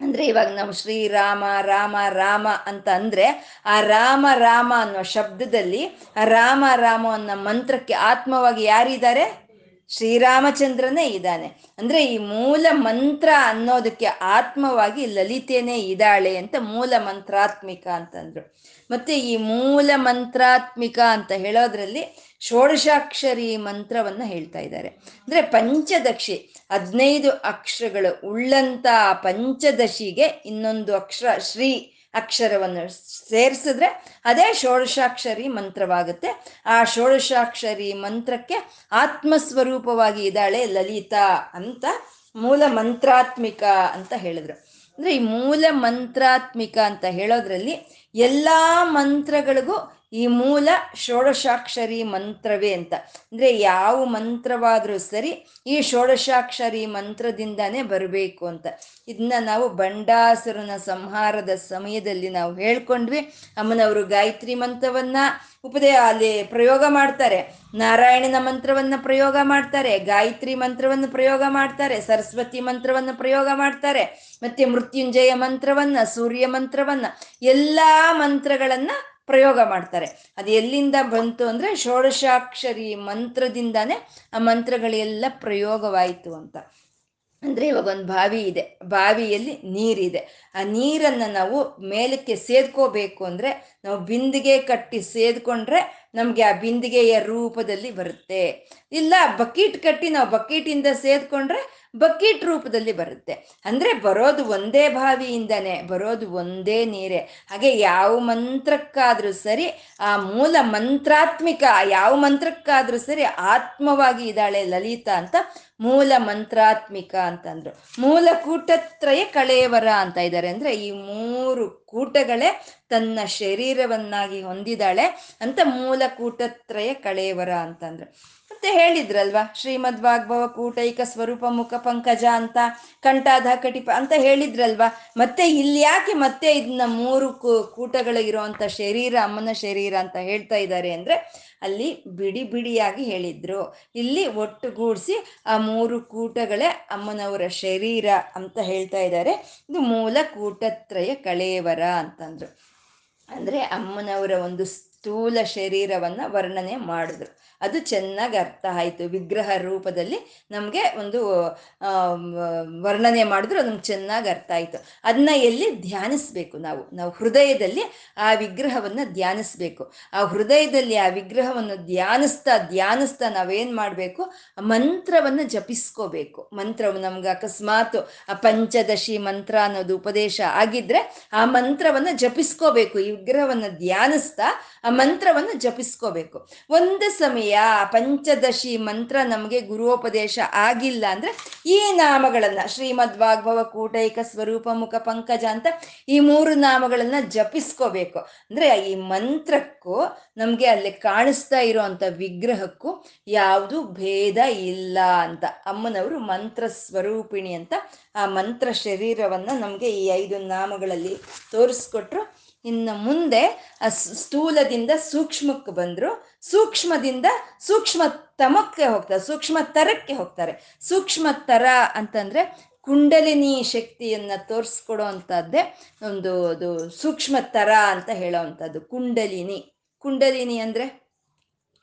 ಅಂದ್ರೆ ಇವಾಗ ನಾವು ಶ್ರೀರಾಮ ರಾಮ ರಾಮ ಅಂತ ಅಂದ್ರೆ ಆ ರಾಮ ರಾಮ ಅನ್ನೋ ಶಬ್ದದಲ್ಲಿ ರಾಮ ರಾಮ ಅನ್ನೋ ಮಂತ್ರಕ್ಕೆ ಆತ್ಮವಾಗಿ ಯಾರಿದ್ದಾರೆ? ಶ್ರೀರಾಮಚಂದ್ರನೇ ಇದ್ದಾನೆ. ಅಂದ್ರೆ ಈ ಮೂಲ ಮಂತ್ರ ಅನ್ನೋದಕ್ಕೆ ಆತ್ಮವಾಗಿ ಲಲಿತೇನೆ ಇದ್ದಾಳೆ ಅಂತ ಮೂಲ ಮಂತ್ರಾತ್ಮಿಕ ಅಂತಂದ್ರು. ಮತ್ತೆ ಈ ಮೂಲ ಮಂತ್ರಾತ್ಮಿಕ ಅಂತ ಹೇಳೋದ್ರಲ್ಲಿ ಷೋಡಶಾಕ್ಷರಿ ಮಂತ್ರವನ್ನ ಹೇಳ್ತಾ ಇದ್ದಾರೆ. ಅಂದ್ರೆ ಪಂಚದಕ್ಷಿ, ಹದಿನೈದು ಅಕ್ಷರಗಳು ಉಳ್ಳಂತ ಪಂಚದಶಿಗೆ ಇನ್ನೊಂದು ಅಕ್ಷರ ಶ್ರೀ ಅಕ್ಷರವನ್ನು ಸೇರಿಸಿದ್ರೆ ಅದೇ ಷೋಡಶಾಕ್ಷರಿ ಮಂತ್ರವಾಗುತ್ತೆ. ಆ ಷೋಡಶಾಕ್ಷರಿ ಮಂತ್ರಕ್ಕೆ ಆತ್ಮಸ್ವರೂಪವಾಗಿ ಇದ್ದಾಳೆ ಲಲಿತಾ ಅಂತ ಮೂಲ ಮಂತ್ರಾತ್ಮಿಕ ಅಂತ ಹೇಳಿದ್ರು. ಅಂದ್ರೆ ಈ ಮೂಲ ಮಂತ್ರಾತ್ಮಿಕ ಅಂತ ಹೇಳೋದ್ರಲ್ಲಿ ಎಲ್ಲಾ ಮಂತ್ರಗಳಿಗೂ ಈ ಮೂಲ ಷೋಡಶಾಕ್ಷರಿ ಮಂತ್ರವೇ ಅಂತ. ಅಂದ್ರೆ ಯಾವ ಮಂತ್ರವಾದರೂ ಸರಿ ಈ ಷೋಡಶಾಕ್ಷರಿ ಮಂತ್ರದಿಂದಾನೇ ಬರಬೇಕು ಅಂತ. ಇದನ್ನ ನಾವು ಬಂಡಾಸುರನ ಸಂಹಾರದ ಸಮಯದಲ್ಲಿ ನಾವು ಹೇಳ್ಕೊಂಡ್ವಿ. ಅಮ್ಮನವರು ಗಾಯತ್ರಿ ಮಂತ್ರವನ್ನ ಉಪದೇ ಅಲ್ಲಿ ಪ್ರಯೋಗ ಮಾಡ್ತಾರೆ. ನಾರಾಯಣನ ಮಂತ್ರವನ್ನ ಪ್ರಯೋಗ ಮಾಡ್ತಾರೆ. ಗಾಯತ್ರಿ ಮಂತ್ರವನ್ನು ಪ್ರಯೋಗ ಮಾಡ್ತಾರೆ. ಸರಸ್ವತಿ ಮಂತ್ರವನ್ನು ಪ್ರಯೋಗ ಮಾಡ್ತಾರೆ. ಮತ್ತೆ ಮೃತ್ಯುಂಜಯ ಮಂತ್ರವನ್ನ, ಸೂರ್ಯ ಮಂತ್ರವನ್ನ, ಎಲ್ಲಾ ಮಂತ್ರಗಳನ್ನ ಪ್ರಯೋಗ ಮಾಡ್ತಾರೆ. ಅದು ಎಲ್ಲಿಂದ ಬಂತು ಅಂದ್ರೆ ಷೋಡಶಾಕ್ಷರಿ ಮಂತ್ರದಿಂದಾನೇ ಆ ಮಂತ್ರಗಳೆಲ್ಲ ಪ್ರಯೋಗವಾಯಿತು ಅಂತ. ಅಂದ್ರೆ ಇವಾಗ ಒಂದು ಬಾವಿ ಇದೆ. ಬಾವಿಯಲ್ಲಿ ನೀರಿದೆ. ಆ ನೀರನ್ನ ನಾವು ಮೇಲಕ್ಕೆ ಸೇದ್ಕೋಬೇಕು ಅಂದ್ರೆ ನಾವು ಬಿಂದಿಗೆ ಕಟ್ಟಿ ಸೇದ್ಕೊಂಡ್ರೆ ನಮಗೆ ಆ ಬಿಂದಿಗೆಯ ರೂಪದಲ್ಲಿ ಬರುತ್ತೆ. ಇಲ್ಲ ಬಕೀಟ್ ಕಟ್ಟಿ ನಾವು ಬಕೀಟಿಂದ ಸೇದ್ಕೊಂಡ್ರೆ ಬಕೀಟ್ ರೂಪದಲ್ಲಿ ಬರುತ್ತೆ. ಅಂದ್ರೆ ಬರೋದು ಒಂದೇ ಬಾವಿಯಿಂದನೇ, ಬರೋದು ಒಂದೇ ನೀರೇ. ಹಾಗೆ ಯಾವ ಮಂತ್ರಕ್ಕಾದ್ರೂ ಸರಿ, ಆ ಮೂಲ ಮಂತ್ರಾತ್ಮಿಕ, ಯಾವ ಮಂತ್ರಕ್ಕಾದ್ರೂ ಸರಿ ಆತ್ಮವಾಗಿ ಇದ್ದಾಳೆ ಲಲಿತಾ ಅಂತ ಮೂಲ ಮಂತ್ರಾತ್ಮಿಕ ಅಂತಂದ್ರು. ಮೂಲ ಕೂಟತ್ರಯ ಕಳೆಯವರ ಅಂತ ಇದ್ದಾರೆ. ಅಂದ್ರೆ ಈ ಮೂರು ಕೂಟಗಳೇ ತನ್ನ ಶರೀರವನ್ನಾಗಿ ಹೊಂದಿದಾಳೆ ಅಂತ ಮೂಲ ಕೂಟತ್ರಯ ಕಳೆಯವರ ಅಂತಂದ್ರು. ಮತ್ತೆ ಹೇಳಿದ್ರಲ್ವಾ? ಶ್ರೀಮದ್ ವಾಗ್ಭವ ಕೂಟೈಕ ಸ್ವರೂಪ, ಮುಖ, ಪಂಕಜ ಅಂತ ಕಂಠಾಧ ಕಟಿಪ ಅಂತ ಹೇಳಿದ್ರಲ್ವಾ? ಮತ್ತೆ ಇಲ್ಲಿ ಯಾಕೆ ಮತ್ತೆ ಇದನ್ನ ಮೂರು ಕೂಟಗಳಿರುವಂತ ಶರೀರ, ಅಮ್ಮನ ಶರೀರ ಅಂತ ಹೇಳ್ತಾ ಇದ್ದಾರೆ ಅಂದ್ರೆ ಅಲ್ಲಿ ಬಿಡಿ ಬಿಡಿಯಾಗಿ ಹೇಳಿದ್ರು. ಇಲ್ಲಿ ಒಟ್ಟುಗೂಡಿಸಿ ಆ ಮೂರು ಕೂಟಗಳೇ ಅಮ್ಮನವರ ಶರೀರ ಅಂತ ಹೇಳ್ತಾ ಇದ್ದಾರೆ. ಇದು ಮೂಲ ಕೂಟತ್ರಯ ಕಳೆಯವರ ಅಂತಂದ್ರು. ಅಂದ್ರೆ ಅಮ್ಮನವರ ಒಂದು ಸ್ಥೂಲ ಶರೀರವನ್ನ ವರ್ಣನೆ ಮಾಡಿದ್ರು. ಅದು ಚೆನ್ನಾಗಿ ಅರ್ಥ ಆಯಿತು. ವಿಗ್ರಹ ರೂಪದಲ್ಲಿ ನಮಗೆ ಒಂದು ವರ್ಣನೆ ಮಾಡಿದ್ರು ಅದು ಚೆನ್ನಾಗಿ ಅರ್ಥ ಆಯಿತು. ಅದನ್ನ ಎಲ್ಲಿ ಧ್ಯಾನಿಸ್ಬೇಕು ನಾವು? ನಾವು ಹೃದಯದಲ್ಲಿ ಆ ವಿಗ್ರಹವನ್ನು ಧ್ಯಾನಿಸ್ಬೇಕು. ಆ ಹೃದಯದಲ್ಲಿ ಆ ವಿಗ್ರಹವನ್ನು ಧ್ಯಾನಿಸ್ತಾ ಧ್ಯಾನಿಸ್ತಾ ನಾವೇನು ಮಾಡಬೇಕು? ಮಂತ್ರವನ್ನು ಜಪಿಸ್ಕೋಬೇಕು. ಮಂತ್ರವು ನಮ್ಗೆ ಅಕಸ್ಮಾತ್ ಆ ಪಂಚದಶಿ ಮಂತ್ರ ಅನ್ನೋದು ಉಪದೇಶ ಆಗಿದ್ರೆ ಆ ಮಂತ್ರವನ್ನು ಜಪಿಸ್ಕೋಬೇಕು. ಈ ವಿಗ್ರಹವನ್ನು ಧ್ಯಾನಿಸ್ತಾ ಆ ಮಂತ್ರವನ್ನು ಜಪಿಸ್ಕೋಬೇಕು. ಒಂದು ಸಮಯ ಪಂಚದಶಿ ಮಂತ್ರ ನಮಗೆ ಗುರುಪದೇಶ ಆಗಿಲ್ಲ ಅಂದ್ರೆ ಈ ನಾಮಗಳನ್ನ ಶ್ರೀಮದ್ ವಾಗ್ಭವ ಕೂಟೈಕ ಸ್ವರೂಪ ಮುಖ ಪಂಕಜ ಅಂತ ಈ ಮೂರು ನಾಮಗಳನ್ನ ಜಪಿಸ್ಕೋಬೇಕು. ಅಂದ್ರೆ ಈ ಮಂತ್ರಕ್ಕೂ ನಮ್ಗೆ ಅಲ್ಲಿ ಕಾಣಿಸ್ತಾ ಇರುವಂತ ವಿಗ್ರಹಕ್ಕೂ ಯಾವುದು ಭೇದ ಇಲ್ಲ ಅಂತ. ಅಮ್ಮನವರು ಮಂತ್ರ ಸ್ವರೂಪಿಣಿ ಅಂತ ಆ ಮಂತ್ರ ಶರೀರವನ್ನ ನಮ್ಗೆ ಈ ಐದು ನಾಮಗಳಲ್ಲಿ ತೋರಿಸ್ಕೊಟ್ರು. ಇನ್ನು ಮುಂದೆ ಆ ಸ್ಥೂಲದಿಂದ ಸೂಕ್ಷ್ಮಕ್ಕೆ ಬಂದ್ರು. ಸೂಕ್ಷ್ಮದಿಂದ ಸೂಕ್ಷ್ಮ ತಮಕ್ಕೆ ಹೋಗ್ತಾರೆ ಸೂಕ್ಷ್ಮ ತರಕ್ಕೆ ಹೋಗ್ತಾರೆ. ಸೂಕ್ಷ್ಮ ತರ ಅಂತಂದ್ರೆ ಕುಂಡಲಿನಿ ಶಕ್ತಿಯನ್ನ ತೋರಿಸ್ಕೊಡೋ ಅಂತದ್ದೇ ಒಂದು, ಅದು ಸೂಕ್ಷ್ಮ ತರ ಅಂತ ಹೇಳೋ ಅಂಥದ್ದು ಕುಂಡಲಿನಿ. ಕುಂಡಲಿನಿ ಅಂದ್ರೆ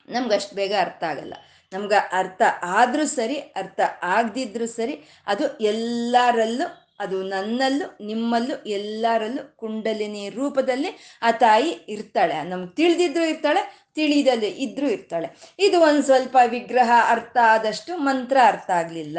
ನಮ್ಗೆ ಅಷ್ಟು ಬೇಗ ಅರ್ಥ ಆಗಲ್ಲ. ನಮ್ಗೆ ಅರ್ಥ ಆದ್ರೂ ಸರಿ, ಅರ್ಥ ಆಗದಿದ್ರೂ ಸರಿ, ಅದು ಎಲ್ಲರಲ್ಲೂ, ಅದು ನನ್ನಲ್ಲೂ, ನಿಮ್ಮಲ್ಲೂ, ಎಲ್ಲರಲ್ಲೂ ಕುಂಡಲಿನಿ ರೂಪದಲ್ಲಿ ಆ ತಾಯಿ ಇರ್ತಾಳೆ. ನಮ್ಗೆ ತಿಳಿದಿದ್ರು ಇರ್ತಾಳೆ ತಿಳಿದಲ್ಲಿ ಇದ್ರೂ ಇರ್ತಾಳೆ. ಇದು ಒಂದು ಸ್ವಲ್ಪ ವಿಗ್ರಹ ಅರ್ಥ ಆದಷ್ಟು ಮಂತ್ರ ಅರ್ಥ ಆಗಲಿಲ್ಲ.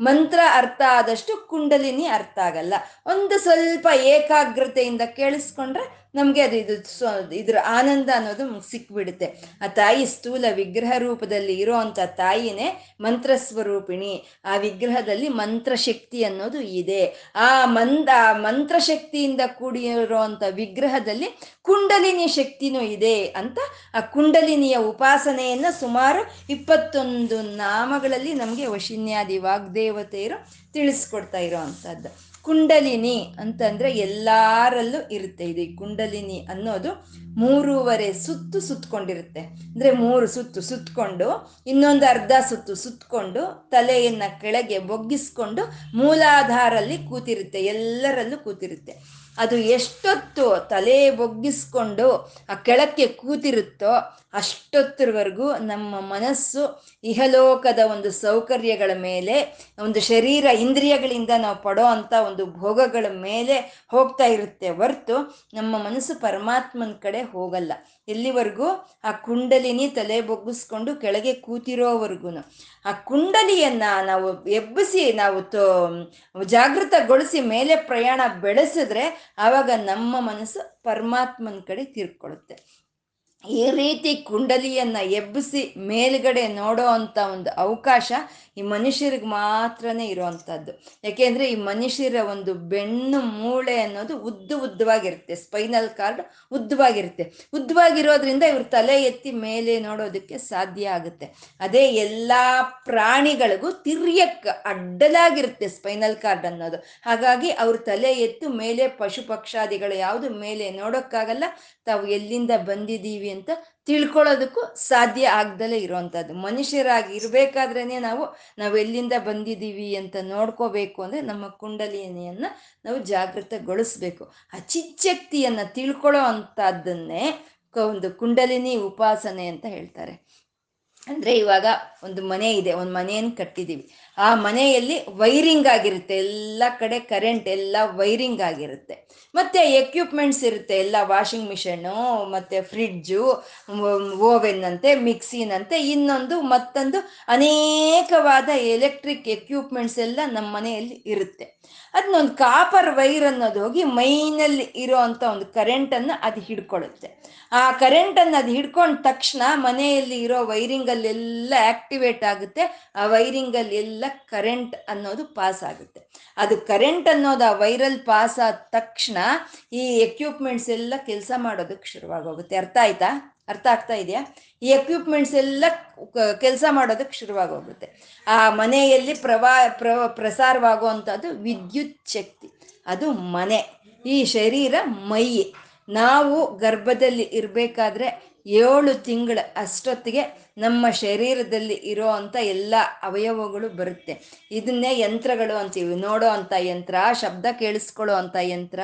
ಮಂತ್ರ ಅರ್ಥ ಆದಷ್ಟು ಕುಂಡಲಿನಿ ಅರ್ಥ ಆಗಲ್ಲ. ಒಂದು ಸ್ವಲ್ಪ ಏಕಾಗ್ರತೆಯಿಂದ ಕೇಳಿಸ್ಕೊಂಡ್ರೆ ನಮಗೆ ಅದು ಇದು ಇದ್ರ ಆನಂದ ಅನ್ನೋದು ಸಿಕ್ಬಿಡುತ್ತೆ. ಆ ತಾಯಿ ಸ್ಥೂಲ ವಿಗ್ರಹ ರೂಪದಲ್ಲಿ ಇರೋವಂಥ ತಾಯಿನೇ ಮಂತ್ರಸ್ವರೂಪಿಣಿ. ಆ ವಿಗ್ರಹದಲ್ಲಿ ಮಂತ್ರಶಕ್ತಿ ಅನ್ನೋದು ಇದೆ. ಆ ಮಂದ ಮಂತ್ರಶಕ್ತಿಯಿಂದ ಕೂಡಿರುವಂಥ ವಿಗ್ರಹದಲ್ಲಿ ಕುಂಡಲಿನಿ ಶಕ್ತಿನೂ ಇದೆ ಅಂತ ಆ ಕುಂಡಲಿನಿಯ ಉಪಾಸನೆಯನ್ನು ಸುಮಾರು ಇಪ್ಪತ್ತೊಂದು ನಾಮಗಳಲ್ಲಿ ನಮಗೆ ವಶಿನ್ಯಾದಿ ವಾಗ್ದೇವತೆಯರು ತಿಳಿಸ್ಕೊಡ್ತಾ ಇರೋ ಅಂಥದ್ದು ಕುಂಡಲಿನಿ ಅಂತಂದ್ರೆ ಎಲ್ಲಾರಲ್ಲೂ ಇರುತ್ತೆ ಇದು ಕುಂಡಲಿನಿ ಅನ್ನೋದು ಮೂರುವರೆ ಸುತ್ತು ಸುತ್ತಕೊಂಡಿರುತ್ತೆ ಅಂದ್ರೆ ಮೂರು ಸುತ್ತು ಸುತ್ತಕೊಂಡು ಇನ್ನೊಂದು ಅರ್ಧ ಸುತ್ತು ಸುತ್ತಕೊಂಡು ತಲೆಯನ್ನ ಕೆಳಗೆ ಬೊಗ್ಗಿಸ್ಕೊಂಡು ಮೂಲಾಧಾರಲ್ಲಿ ಕೂತಿರುತ್ತೆ, ಎಲ್ಲರಲ್ಲೂ ಕೂತಿರುತ್ತೆ. ಅದು ಎಷ್ಟೊತ್ತು ತಲೆ ಬೊಗ್ಗಿಸ್ಕೊಂಡು ಆ ಕೆಳಕ್ಕೆ ಕೂತಿರುತ್ತೋ ಅಷ್ಟೊತ್ತರವರೆಗೂ ನಮ್ಮ ಮನಸ್ಸು ಇಹಲೋಕದ ಒಂದು ಸೌಕರ್ಯಗಳ ಮೇಲೆ, ಒಂದು ಶರೀರ ಇಂದ್ರಿಯಗಳಿಂದ ನಾವು ಪಡೋ ಅಂಥ ಒಂದು ಭೋಗಗಳ ಮೇಲೆ ಹೋಗ್ತಾ ಇರುತ್ತೆ ಹೊರ್ತು ನಮ್ಮ ಮನಸ್ಸು ಪರಮಾತ್ಮನ ಕಡೆ ಹೋಗಲ್ಲ. ಎಲ್ಲಿವರೆಗೂ ಆ ಕುಂಡಲಿನಿ ತಲೆ ಬೊಗ್ಗಿಸ್ಕೊಂಡು ಕೆಳಗೆ ಕೂತಿರೋವರೆಗೂ ಆ ಕುಂಡಲಿಯನ್ನು ನಾವು ಎಬ್ಬಿಸಿ, ನಾವು ತೋ, ಜಾಗೃತಗೊಳಿಸಿ ಮೇಲೆ ಪ್ರಯಾಣ ಬೆಳೆಸಿದ್ರೆ ಆವಾಗ ನಮ್ಮ ಮನಸ್ಸು ಪರಮಾತ್ಮನ ಕಡೆ ತಿರ್ಕೊಳ್ಳುತ್ತೆ. ಈ ರೀತಿ ಕುಂಡಲಿಯನ್ನ ಎಬ್ಬಿಸಿ ಮೇಲ್ಗಡೆ ನೋಡೋ ಅಂಥ ಒಂದು ಅವಕಾಶ ಈ ಮನುಷ್ಯರಿಗೆ ಮಾತ್ರನೇ ಇರೋವಂಥದ್ದು ಯಾಕೆಂದ್ರೆ ಈ ಮನುಷ್ಯರ ಒಂದು ಬೆನ್ನು ಮೂಳೆ ಅನ್ನೋದು ಉದ್ದು ಉದ್ದವಾಗಿರುತ್ತೆ ಸ್ಪೈನಲ್ ಕಾರ್ಡ್ ಉದ್ದವಾಗಿರುತ್ತೆ. ಉದ್ದವಾಗಿರೋದ್ರಿಂದ ಇವ್ರ ತಲೆ ಎತ್ತಿ ಮೇಲೆ ನೋಡೋದಕ್ಕೆ ಸಾಧ್ಯ ಆಗುತ್ತೆ. ಅದೇ ಎಲ್ಲ ಪ್ರಾಣಿಗಳಿಗೂ ತಿರ್ಯಕ್ ಅಡ್ಡಲಾಗಿರುತ್ತೆ ಸ್ಪೈನಲ್ ಕಾರ್ಡ್ ಅನ್ನೋದು. ಹಾಗಾಗಿ ಅವ್ರ ತಲೆ ಎತ್ತು ಮೇಲೆ ಪಶು ಪಕ್ಷಾದಿಗಳು ಯಾವುದು ಮೇಲೆ ನೋಡೋಕ್ಕಾಗಲ್ಲ. ತಾವು ಎಲ್ಲಿಂದ ಬಂದಿದ್ದೀವಿ ಅಂತ ತಿಳ್ಕೊಳ್ಳೋದಕ್ಕೂ ಸಾಧ್ಯ ಆಗ್ದಲೇ ಇರುವಂಥದ್ದು. ಮನುಷ್ಯರಾಗಿ ಇರಬೇಕಾದ್ರೇನೆ ನಾವು ನಾವು ಎಲ್ಲಿಂದ ಬಂದಿದ್ದೀವಿ ಅಂತ ನೋಡ್ಕೋಬೇಕು ಅಂದರೆ ನಮ್ಮ ಕುಂಡಲಿನಿಯನ್ನು ನಾವು ಜಾಗೃತಗೊಳಿಸ್ಬೇಕು. ಆ ತಿಳ್ಕೊಳ್ಳೋ ಅಂಥದ್ದನ್ನೇ ಒಂದು ಕುಂಡಲಿನಿ ಉಪಾಸನೆ ಅಂತ ಹೇಳ್ತಾರೆ. ಅಂದರೆ ಇವಾಗ ಒಂದು ಮನೆ ಇದೆ, ಒಂದು ಮನೆಯನ್ನು ಕಟ್ಟಿದ್ದೀವಿ. ಆ ಮನೆಯಲ್ಲಿ ವೈರಿಂಗ್ ಆಗಿರುತ್ತೆ. ಎಲ್ಲ ಕಡೆ ಕರೆಂಟ್ ಎಲ್ಲ ವೈರಿಂಗ್ ಆಗಿರುತ್ತೆ. ಮತ್ತೆ ಎಕ್ವಿಪ್ಮೆಂಟ್ಸ್ ಇರುತ್ತೆ. ಎಲ್ಲ ವಾಷಿಂಗ್ ಮಿಷನ್ನು ಮತ್ತೆ ಫ್ರಿಡ್ಜು ಓವೆನ್ ಅಂತೆ ಮಿಕ್ಸಿನಂತೆ ಇನ್ನೊಂದು, ಮತ್ತೊಂದು ಅನೇಕವಾದ ಎಲೆಕ್ಟ್ರಿಕ್ ಎಕ್ವಿಪ್ಮೆಂಟ್ಸ್ ಎಲ್ಲ ನಮ್ಮ ಮನೆಯಲ್ಲಿ ಇರುತ್ತೆ. ಅದನ್ನೊಂದು ಕಾಪರ್ ವೈರ್ ಅನ್ನೋದು ಹೋಗಿ ಮೈನಲ್ಲಿ ಇರೋ ಅಂಥ ಒಂದು ಕರೆಂಟನ್ನು ಅದು ಹಿಡ್ಕೊಳ್ಳುತ್ತೆ. ಆ ಕರೆಂಟನ್ನು ಅದು ಹಿಡ್ಕೊಂಡ ತಕ್ಷಣ ಮನೆಯಲ್ಲಿ ಇರೋ ವೈರಿಂಗಲ್ಲೆಲ್ಲ ಆಕ್ಟಿವೇಟ್ ಆಗುತ್ತೆ. ಆ ವೈರಿಂಗಲ್ಲಿ ಎಲ್ಲ ಕರೆಂಟ್ ಅನ್ನೋದು ಪಾಸ್ ಆಗುತ್ತೆ. ಅದು ಕರೆಂಟ್ ಅನ್ನೋದು ಆ ವೈರಲ್ ಪಾಸ್ ಆದ ತಕ್ಷಣ ಈ ಎಕ್ವಿಪ್ಮೆಂಟ್ಸ್ ಎಲ್ಲ ಕೆಲಸ ಮಾಡೋದಕ್ಕೆ ಶುರುವಾಗೋಗುತ್ತೆ. ಅರ್ಥ ಆಯ್ತಾ? ಅರ್ಥ ಆಗ್ತಾ ಇದೆಯಾ? ಈ ಎಕ್ವಿಪ್ಮೆಂಟ್ಸ್ ಎಲ್ಲ ಕೆಲಸ ಮಾಡೋದಕ್ಕೆ ಶುರುವಾಗೋಗುತ್ತೆ. ಆ ಮನೆಯಲ್ಲಿ ಪ್ರವಾ, ಪ್ರ, ಪ್ರಸಾರವಾಗುವಂಥದ್ದು ವಿದ್ಯುತ್ ಶಕ್ತಿ. ಅದು ಮನೆ. ಈ ಶರೀರ ಮೈ ನಾವು ಗರ್ಭದಲ್ಲಿ ಇರಬೇಕಾದ್ರೆ ಏಳು ತಿಂಗಳ ಅಷ್ಟೊತ್ತಿಗೆ ನಮ್ಮ ಶರೀರದಲ್ಲಿ ಇರೋ ಅಂಥ ಎಲ್ಲ ಅವಯವಗಳು ಬರುತ್ತೆ. ಇದನ್ನೇ ಯಂತ್ರಗಳು ಅಂತೀವಿ. ನೋಡೋ ಅಂತ ಯಂತ್ರ, ಶಬ್ದ ಕೇಳಿಸ್ಕೊಳ್ಳೋ ಅಂಥ ಯಂತ್ರ,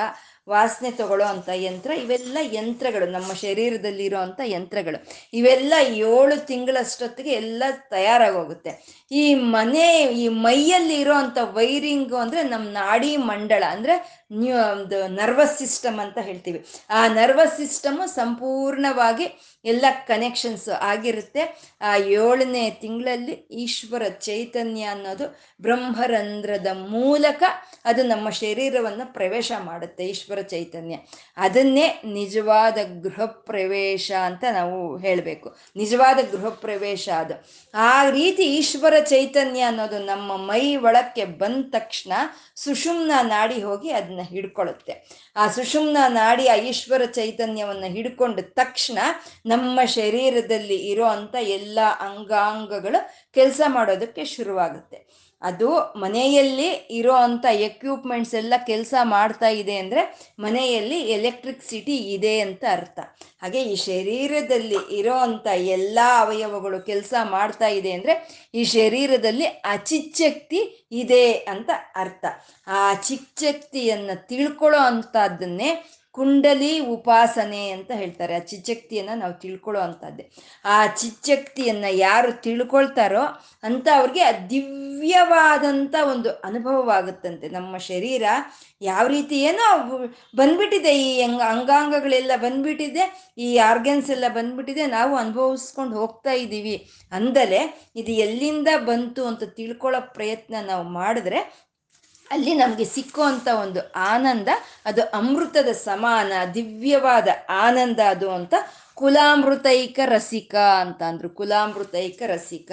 ವಾಸನೆ ತಗೊಳ್ಳೋ ಅಂಥ ಯಂತ್ರ, ಇವೆಲ್ಲ ಯಂತ್ರಗಳು, ನಮ್ಮ ಶರೀರದಲ್ಲಿರೋ ಅಂಥ ಯಂತ್ರಗಳು. ಇವೆಲ್ಲ ಏಳು ತಿಂಗಳಷ್ಟೊತ್ತಿಗೆ ಎಲ್ಲ ತಯಾರಾಗೋಗುತ್ತೆ. ಈ ಮನೆ, ಈ ಮೈಯಲ್ಲಿ ಇರೋ ಅಂತ ವೈರಿಂಗ್ ಅಂದ್ರೆ ನಮ್ಮ ನಾಡಿ ಮಂಡಳ ಅಂದ್ರೆ ಒಂದು ನರ್ವಸ್ ಸಿಸ್ಟಮ್ ಅಂತ ಹೇಳ್ತೀವಿ. ಆ ನರ್ವಸ್ ಸಿಸ್ಟಮ್ ಸಂಪೂರ್ಣವಾಗಿ ಎಲ್ಲ ಕನೆಕ್ಷನ್ಸ್ ಆಗಿರುತ್ತೆ. ಆ ಏಳನೇ ತಿಂಗಳಲ್ಲಿ ಈಶ್ವರ ಚೈತನ್ಯ ಅನ್ನೋದು ಬ್ರಹ್ಮರಂಧ್ರದ ಮೂಲಕ ಅದು ನಮ್ಮ ಶರೀರವನ್ನು ಪ್ರವೇಶ ಮಾಡುತ್ತೆ ಈಶ್ವರ ಚೈತನ್ಯ. ಅದನ್ನೇ ನಿಜವಾದ ಗೃಹ ಪ್ರವೇಶ ಅಂತ ನಾವು ಹೇಳಬೇಕು. ನಿಜವಾದ ಗೃಹ ಪ್ರವೇಶ ಅದು. ಆ ರೀತಿ ಈಶ್ವರ ಚೈತನ್ಯ ಅನ್ನೋದು ನಮ್ಮ ಮೈ ಒಳಕ್ಕೆ ಬಂದ ತಕ್ಷಣ ಸುಷುಮ್ನ ನಾಡಿ ಹೋಗಿ ಅದನ್ನ ಹಿಡ್ಕೊಳುತ್ತೆ. ಆ ಸುಷುಮ್ನ ನಾಡಿ ಆ ಈಶ್ವರ ಚೈತನ್ಯವನ್ನು ಹಿಡ್ಕೊಂಡ ತಕ್ಷಣ ನಮ್ಮ ಶರೀರದಲ್ಲಿ ಇರೋ ಅಂಥ ಎಲ್ಲ ಅಂಗಾಂಗಗಳು ಕೆಲಸ ಮಾಡೋದಕ್ಕೆ ಶುರುವಾಗುತ್ತೆ. ಅದು ಮನೆಯಲ್ಲಿ ಇರೋ ಅಂಥ ಎಕ್ವಿಪ್ಮೆಂಟ್ಸ್ ಎಲ್ಲ ಕೆಲಸ ಮಾಡ್ತಾ ಇದೆ ಅಂದರೆ ಮನೆಯಲ್ಲಿ ಎಲೆಕ್ಟ್ರಿಕ್ಸಿಟಿ ಇದೆ ಅಂತ ಅರ್ಥ. ಹಾಗೆ ಈ ಶರೀರದಲ್ಲಿ ಇರೋ ಅಂಥ ಎಲ್ಲ ಅವಯವಗಳು ಕೆಲಸ ಮಾಡ್ತಾ ಇದೆ ಅಂದರೆ ಈ ಶರೀರದಲ್ಲಿ ಅಚಿಚ್ಛಕ್ತಿ ಇದೆ ಅಂತ ಅರ್ಥ. ಆ ಚಿಚ್ಚಕ್ತಿಯನ್ನು ತಿಳ್ಕೊಳ್ಳೋ ಅಂಥದ್ದನ್ನೇ ಕುಂಡಲಿ ಉಪಾಸನೆ ಅಂತ ಹೇಳ್ತಾರೆ. ಆ ಚಿಚ್ಚಕ್ತಿಯನ್ನು ನಾವು ತಿಳ್ಕೊಳ್ಳೋ ಅಂಥದ್ದೇ. ಆ ಚಿಚ್ಚಕ್ತಿಯನ್ನು ಯಾರು ತಿಳ್ಕೊಳ್ತಾರೋ ಅಂತ ಅವ್ರಿಗೆ ಆ ದಿವ್ಯ ದಿವ್ಯವಾದಂಥ ಒಂದು ಅನುಭವವಾಗುತ್ತಂತೆ. ನಮ್ಮ ಶರೀರ ಯಾವ ರೀತಿ ಏನೋ ಬಂದ್ಬಿಟ್ಟಿದೆ. ಈ ಅಂಗ ಅಂಗಾಂಗಗಳೆಲ್ಲ ಬಂದ್ಬಿಟ್ಟಿದೆ. ಈ ಆರ್ಗನ್ಸ್ ಎಲ್ಲ ಬಂದ್ಬಿಟ್ಟಿದೆ. ನಾವು ಅನುಭವಿಸ್ಕೊಂಡು ಹೋಗ್ತಾ ಇದ್ದೀವಿ. ಅಂದಲೇ ಇದು ಎಲ್ಲಿಂದ ಬಂತು ಅಂತ ತಿಳ್ಕೊಳ್ಳೋ ಪ್ರಯತ್ನ ನಾವು ಮಾಡಿದ್ರೆ ಅಲ್ಲಿ ನಮಗೆ ಸಿಕ್ಕುವಂಥ ಒಂದು ಆನಂದ, ಅದು ಅಮೃತದ ಸಮಾನ, ದಿವ್ಯವಾದ ಆನಂದ ಅದು ಅಂತ ಕುಲಾಮೃತೈಕ ರಸಿಕ ಅಂತ ಅಂದರು, ಕುಲಾಮೃತೈಕ ರಸಿಕ.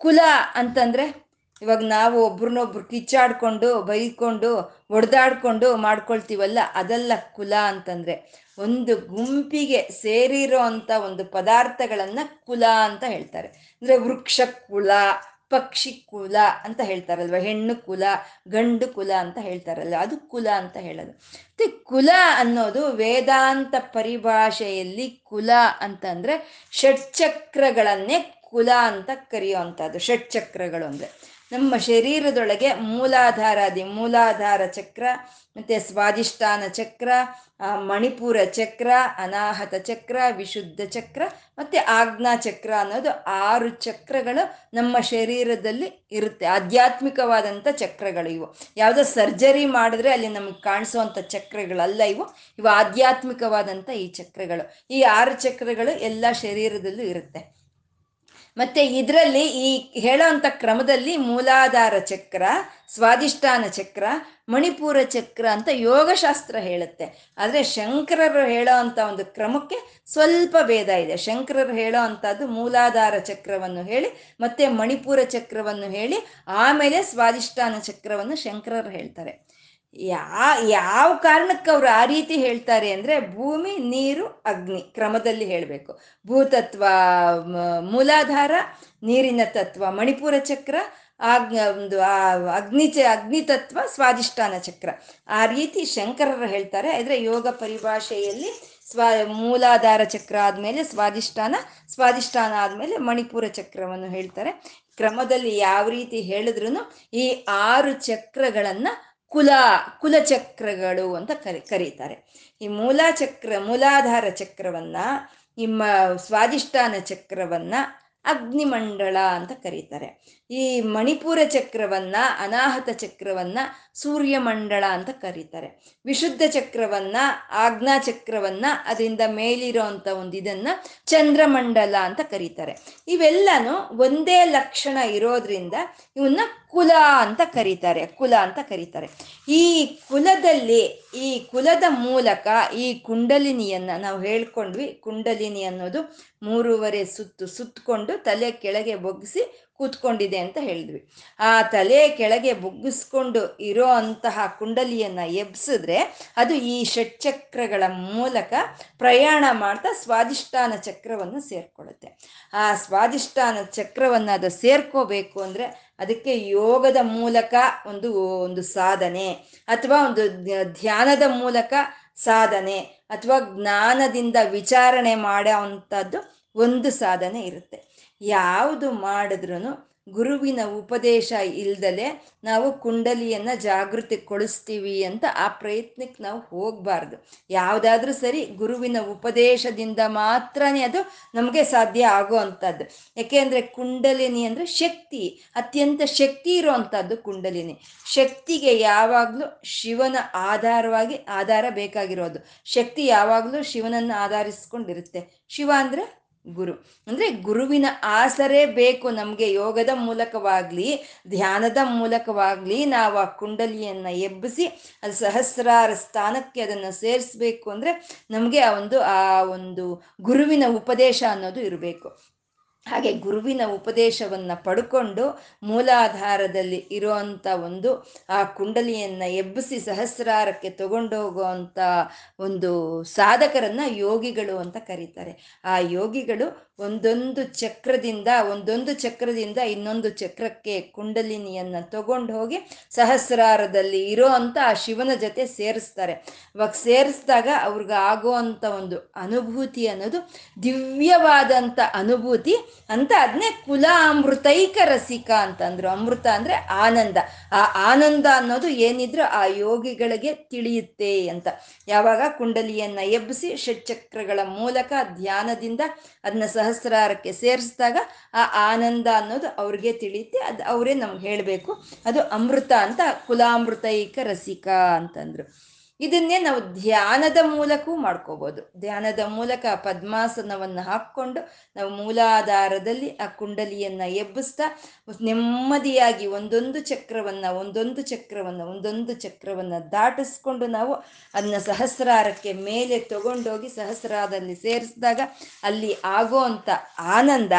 ಕುಲ ಅಂತಂದ್ರೆ ಇವಾಗ ನಾವು ಒಬ್ರನ್ನೊಬ್ರು ಕಿಚ್ಚಾಡ್ಕೊಂಡು, ಬೈಕೊಂಡು, ಒಡೆದಾಡ್ಕೊಂಡು ಮಾಡ್ಕೊಳ್ತೀವಲ್ಲ, ಅದೆಲ್ಲ ಕುಲ ಅಂತಂದ್ರೆ ಒಂದು ಗುಂಪಿಗೆ ಸೇರಿರೋ ಅಂಥ ಒಂದು ಪದಾರ್ಥಗಳನ್ನು ಕುಲ ಅಂತ ಹೇಳ್ತಾರೆ. ಅಂದರೆ ವೃಕ್ಷ ಕುಲ ಪಕ್ಷಿ ಕುಲ ಅಂತ ಹೇಳ್ತಾರಲ್ವ, ಹೆಣ್ಣು ಕುಲ, ಗಂಡು ಕುಲ ಅಂತ ಹೇಳ್ತಾರಲ್ಲ ಅದು ಕುಲ ಅಂತ ಹೇಳೋದು. ಮತ್ತೆ ಕುಲ ಅನ್ನೋದು ವೇದಾಂತ ಪರಿಭಾಷೆಯಲ್ಲಿ ಕುಲ ಅಂತಂದ್ರೆ ಷಟ್ಚಕ್ರಗಳನ್ನೇ ಕುಲ ಅಂತ ಕರೆಯುವಂಥದ್ದು, ಷಟ್ಚಕ್ರಗಳು ಅಂದ್ರೆ. ನಮ್ಮ ಶರೀರದೊಳಗೆ ಮೂಲಾಧಾರಾದಿ ಮೂಲಾಧಾರ ಚಕ್ರ, ಮತ್ತೆ ಸ್ವಾದಿಷ್ಠಾನ ಚಕ್ರ ಮಣಿಪುರ ಚಕ್ರ, ಅನಾಹತ ಚಕ್ರ, ವಿಶುದ್ಧ ಚಕ್ರ, ಮತ್ತೆ ಆಜ್ಞಾ ಚಕ್ರ ಅನ್ನೋದು ಆರು ಚಕ್ರಗಳು ನಮ್ಮ ಶರೀರದಲ್ಲಿ ಇರುತ್ತೆ. ಆಧ್ಯಾತ್ಮಿಕವಾದಂಥ ಚಕ್ರಗಳು ಇವು. ಯಾವುದೋ ಸರ್ಜರಿ ಮಾಡಿದ್ರೆ ಅಲ್ಲಿ ನಮಗೆ ಕಾಣಿಸುವಂಥ ಚಕ್ರಗಳಲ್ಲ ಇವು. ಇವು ಆಧ್ಯಾತ್ಮಿಕವಾದಂಥ ಈ ಚಕ್ರಗಳು. ಈ ಆರು ಚಕ್ರಗಳು ಎಲ್ಲ ಶರೀರದಲ್ಲೂ ಇರುತ್ತೆ. ಮತ್ತೆ ಇದರಲ್ಲಿ ಈ ಹೇಳೋ ಅಂಥ ಕ್ರಮದಲ್ಲಿ ಮೂಲಾಧಾರ ಚಕ್ರ ಸ್ವಾದಿಷ್ಠಾನ ಚಕ್ರ, ಮಣಿಪೂರ ಚಕ್ರ ಅಂತ ಯೋಗಶಾಸ್ತ್ರ ಹೇಳುತ್ತೆ. ಆದರೆ ಶಂಕರರು ಹೇಳೋ ಅಂಥ ಒಂದು ಕ್ರಮಕ್ಕೆ ಸ್ವಲ್ಪ ಭೇದ ಇದೆ. ಶಂಕರರು ಹೇಳೋ ಅಂಥದ್ದು ಮೂಲಾಧಾರ ಚಕ್ರವನ್ನು ಹೇಳಿ, ಮತ್ತೆ ಮಣಿಪುರ ಚಕ್ರವನ್ನು ಹೇಳಿ, ಆಮೇಲೆ ಸ್ವಾದಿಷ್ಠಾನ ಚಕ್ರವನ್ನು ಶಂಕರರು ಹೇಳ್ತಾರೆ. ಯಾ, ಯಾವ ಕಾರಣಕ್ಕೆ ಅವರು ಆ ರೀತಿ ಹೇಳ್ತಾರೆ ಅಂದರೆ ಭೂಮಿ, ನೀರು, ಅಗ್ನಿ ಕ್ರಮದಲ್ಲಿ ಹೇಳಬೇಕು. ಭೂತತ್ವ ಮೂಲಾಧಾರ, ನೀರಿನ ತತ್ವ, ಮಣಿಪುರ ಚಕ್ರ ಆಗ್ನ ಒಂದು ಅಗ್ನಿ ಚ, ಅಗ್ನಿ ತತ್ವ ಸ್ವಾದಿಷ್ಠಾನ ಚಕ್ರ. ಆ ರೀತಿ ಶಂಕರರು ಹೇಳ್ತಾರೆ. ಆದರೆ ಯೋಗ ಪರಿಭಾಷೆಯಲ್ಲಿ ಸ್ವ, ಮೂಲಾಧಾರ ಚಕ್ರ ಆದಮೇಲೆ ಸ್ವಾದಿಷ್ಠಾನ ಸ್ವಾದಿಷ್ಠಾನ ಆದಮೇಲೆ ಮಣಿಪುರ ಚಕ್ರವನ್ನು ಹೇಳ್ತಾರೆ. ಕ್ರಮದಲ್ಲಿ ಯಾವ ರೀತಿ ಹೇಳಿದ್ರು ಈ ಆರು ಚಕ್ರಗಳನ್ನು ಕುಲ, ಕುಲಚಕ್ರಗಳು ಅಂತ ಕರಿ, ಕರೀತಾರೆ. ಈ ಮೂಲಾಚಕ್ರ, ಮೂಲಾಧಾರ ಚಕ್ರವನ್ನ, ನಿಮ್ಮ ಸ್ವಾದಿಷ್ಠಾನ ಚಕ್ರವನ್ನ ಅಗ್ನಿಮಂಡಳ ಅಂತ ಕರೀತಾರೆ. ಈ ಮಣಿಪುರ ಚಕ್ರವನ್ನ, ಅನಾಹತ ಚಕ್ರವನ್ನ ಸೂರ್ಯಮಂಡಳ ಅಂತ ಕರೀತಾರೆ. ವಿಶುದ್ಧ ಚಕ್ರವನ್ನ, ಆಜ್ಞಾ ಚಕ್ರವನ್ನ, ಅದರಿಂದ ಮೇಲಿರೋ ಅಂತ ಒಂದು ಇದನ್ನ ಚಂದ್ರಮಂಡಲ ಅಂತ ಕರೀತಾರೆ. ಇವೆಲ್ಲನೂ ಒಂದೇ ಲಕ್ಷಣ ಇರೋದ್ರಿಂದ ಇವನ್ನ ಕುಲ ಅಂತ ಕರೀತಾರೆ, ಕುಲ ಅಂತ ಕರೀತಾರೆ. ಈ ಕುಲದಲ್ಲಿ, ಈ ಕುಲದ ಮೂಲಕ ಈ ಕುಂಡಲಿನಿಯನ್ನ ನಾವು ಹೇಳ್ಕೊಂಡ್ವಿ, ಕುಂಡಲಿನಿ ಅನ್ನೋದು ಮೂರುವರೆ ಸುತ್ತು ಸುತ್ತಕೊಂಡು ತಲೆ ಕೆಳಗೆ ಬೊಗ್ಗಿಸಿ ಕೂತ್ಕೊಂಡಿದೆ ಅಂತ ಹೇಳಿದ್ವಿ. ಆ ತಲೆ ಕೆಳಗೆ ಬುಗ್ಗಿಸ್ಕೊಂಡು ಇರೋ ಅಂತಹ ಕುಂಡಲಿಯನ್ನ ಎಬ್ಸಿದ್ರೆ ಅದು ಈ ಷಟ್ಚಕ್ರಗಳ ಮೂಲಕ ಪ್ರಯಾಣ ಮಾಡ್ತಾ ಸ್ವಾದಿಷ್ಠಾನ ಚಕ್ರವನ್ನು ಸೇರ್ಕೊಳ್ಳುತ್ತೆ. ಆ ಸ್ವಾದಿಷ್ಠಾನ ಚಕ್ರವನ್ನು ಅದು ಸೇರ್ಕೋಬೇಕು ಅಂದ್ರೆ ಅದಕ್ಕೆ ಯೋಗದ ಮೂಲಕ ಒಂದು ಒಂದು ಸಾಧನೆ ಅಥವಾ ಒಂದು ಧ್ಯಾನದ ಮೂಲಕ ಸಾಧನೆ ಅಥವಾ ಜ್ಞಾನದಿಂದ ವಿಚಾರಣೆ ಮಾಡೋ ಅಂಥದ್ದು ಒಂದು ಸಾಧನೆ ಇರುತ್ತೆ. ಯಾವುದು ಮಾಡಿದ್ರೂ ಗುರುವಿನ ಉಪದೇಶ ಇಲ್ದಲೆ ನಾವು ಕುಂಡಲಿಯನ್ನ ಜಾಗೃತಿಗೊಳಿಸ್ತೀವಿ ಅಂತ ಆ ಪ್ರಯತ್ನಕ್ಕೆ ನಾವು ಹೋಗಬಾರ್ದು. ಯಾವುದಾದ್ರೂ ಸರಿ ಗುರುವಿನ ಉಪದೇಶದಿಂದ ಮಾತ್ರನೇ ಅದು ನಮಗೆ ಸಾಧ್ಯ ಆಗೋ ಅಂಥದ್ದು ಯಾಕೆಂದರೆ ಕುಂಡಲಿನಿ ಅಂದರೆ ಶಕ್ತಿ, ಅತ್ಯಂತ ಶಕ್ತಿ ಇರುವಂಥದ್ದು ಕುಂಡಲಿನಿ. ಶಕ್ತಿಗೆ ಯಾವಾಗಲೂ ಶಿವನ ಆಧಾರವಾಗಿ ಆಧಾರ ಬೇಕಾಗಿರೋದು. ಶಕ್ತಿ ಯಾವಾಗಲೂ ಶಿವನನ್ನು ಆಧರಿಸ್ಕೊಂಡಿರುತ್ತೆ. ಶಿವ ಅಂದರೆ ಗುರು. ಅಂದ್ರೆ ಗುರುವಿನ ಆಸರೆ ಬೇಕು ನಮಗೆ ಯೋಗದ ಮೂಲಕವಾಗ್ಲಿ, ಧ್ಯಾನದ ಮೂಲಕವಾಗ್ಲಿ ನಾವು ಆ ಕುಂಡಲಿಯನ್ನ ಎಬ್ಬಿಸಿ, ಅದು ಸಹಸ್ರಾರ ಸ್ಥಾನಕ್ಕೆ ಅದನ್ನು ಸೇರಿಸ್ಬೇಕು ಅಂದ್ರೆ ನಮಗೆ ಆ ಒಂದು ಆ ಒಂದು ಗುರುವಿನ ಉಪದೇಶ ಅನ್ನೋದು ಇರಬೇಕು. ಹಾಗೆ ಗುರುವಿನ ಉಪದೇಶವನ್ನು ಪಡ್ಕೊಂಡು ಮೂಲಾಧಾರದಲ್ಲಿ ಇರುವಂತ ಒಂದು ಆ ಕುಂಡಲಿಯನ್ನು ಎಬ್ಬಿಸಿ ಸಹಸ್ರಾರಕ್ಕೆ ತಗೊಂಡೋಗುವಂಥ ಒಂದು ಸಾಧಕರನ್ನ ಯೋಗಿಗಳು ಅಂತ ಕರೀತಾರೆ. ಆ ಯೋಗಿಗಳು ಒಂದೊಂದು ಚಕ್ರದಿಂದ ಒಂದೊಂದು ಚಕ್ರದಿಂದ ಇನ್ನೊಂದು ಚಕ್ರಕ್ಕೆ ಕುಂಡಲಿನಿಯನ್ನು ತಗೊಂಡು ಹೋಗಿ ಸಹಸ್ರಾರದಲ್ಲಿ ಇರೋ ಅಂತ ಆ ಶಿವನ ಜೊತೆ ಸೇರಿಸ್ತಾರೆ. ಅವಾಗ ಸೇರಿಸಿದಾಗ ಅವ್ರಿಗೆ ಆಗೋ ಅಂಥ ಒಂದು ಅನುಭೂತಿ ಅನ್ನೋದು ದಿವ್ಯವಾದಂಥ ಅನುಭೂತಿ ಅಂತ ಅದನ್ನೇ ಕುಲ ಅಮೃತೈಕ ರಸಿಕ ಅಂತಂದ್ರು. ಅಮೃತ ಅಂದ್ರೆ ಆನಂದ. ಆ ಆನಂದ ಅನ್ನೋದು ಏನಿದ್ರು ಆ ಯೋಗಿಗಳಿಗೆ ತಿಳಿಯುತ್ತೆ ಅಂತ. ಯಾವಾಗ ಕುಂಡಲಿಯನ್ನ ಎಬ್ಬಿಸಿ ಷಟ್ಚಕ್ರಗಳ ಮೂಲಕ ಧ್ಯಾನದಿಂದ ಅದನ್ನ ಸಹಸ್ರಾರಕ್ಕೆ ಸೇರಿಸಿದಾಗ ಆ ಆನಂದ ಅನ್ನೋದು ಅವ್ರಿಗೆ ತಿಳಿಯುತ್ತೆ. ಅದು ಅವರೇ ನಮ್ಗೆ ಹೇಳಬೇಕು. ಅದು ಅಮೃತ ಅಂತ ಕುಲಾಮೃತೈಕ ರಸಿಕ ಅಂತಂದ್ರು. ಇದನ್ನೇ ನಾವು ಧ್ಯಾನದ ಮೂಲಕವೂ ಮಾಡ್ಕೋಬಹುದು ಧ್ಯಾನದ ಮೂಲಕ ಪದ್ಮಾಸನವನ್ನು ಹಾಕ್ಕೊಂಡು ನಾವು ಮೂಲಾಧಾರದಲ್ಲಿ ಆ ಕುಂಡಲಿಯನ್ನ ಎಬ್ಬಿಸ್ತಾ ನೆಮ್ಮದಿಯಾಗಿ ಒಂದೊಂದು ಚಕ್ರವನ್ನ ಒಂದೊಂದು ಚಕ್ರವನ್ನ ಒಂದೊಂದು ಚಕ್ರವನ್ನ ದಾಟಿಸ್ಕೊಂಡು ನಾವು ಅದನ್ನ ಸಹಸ್ರಾರಕ್ಕೆ ಮೇಲೆ ತಗೊಂಡೋಗಿ ಸಹಸ್ರಾರದಲ್ಲಿ ಸೇರಿಸಿದಾಗ ಅಲ್ಲಿ ಆಗೋ ಅಂತ ಆನಂದ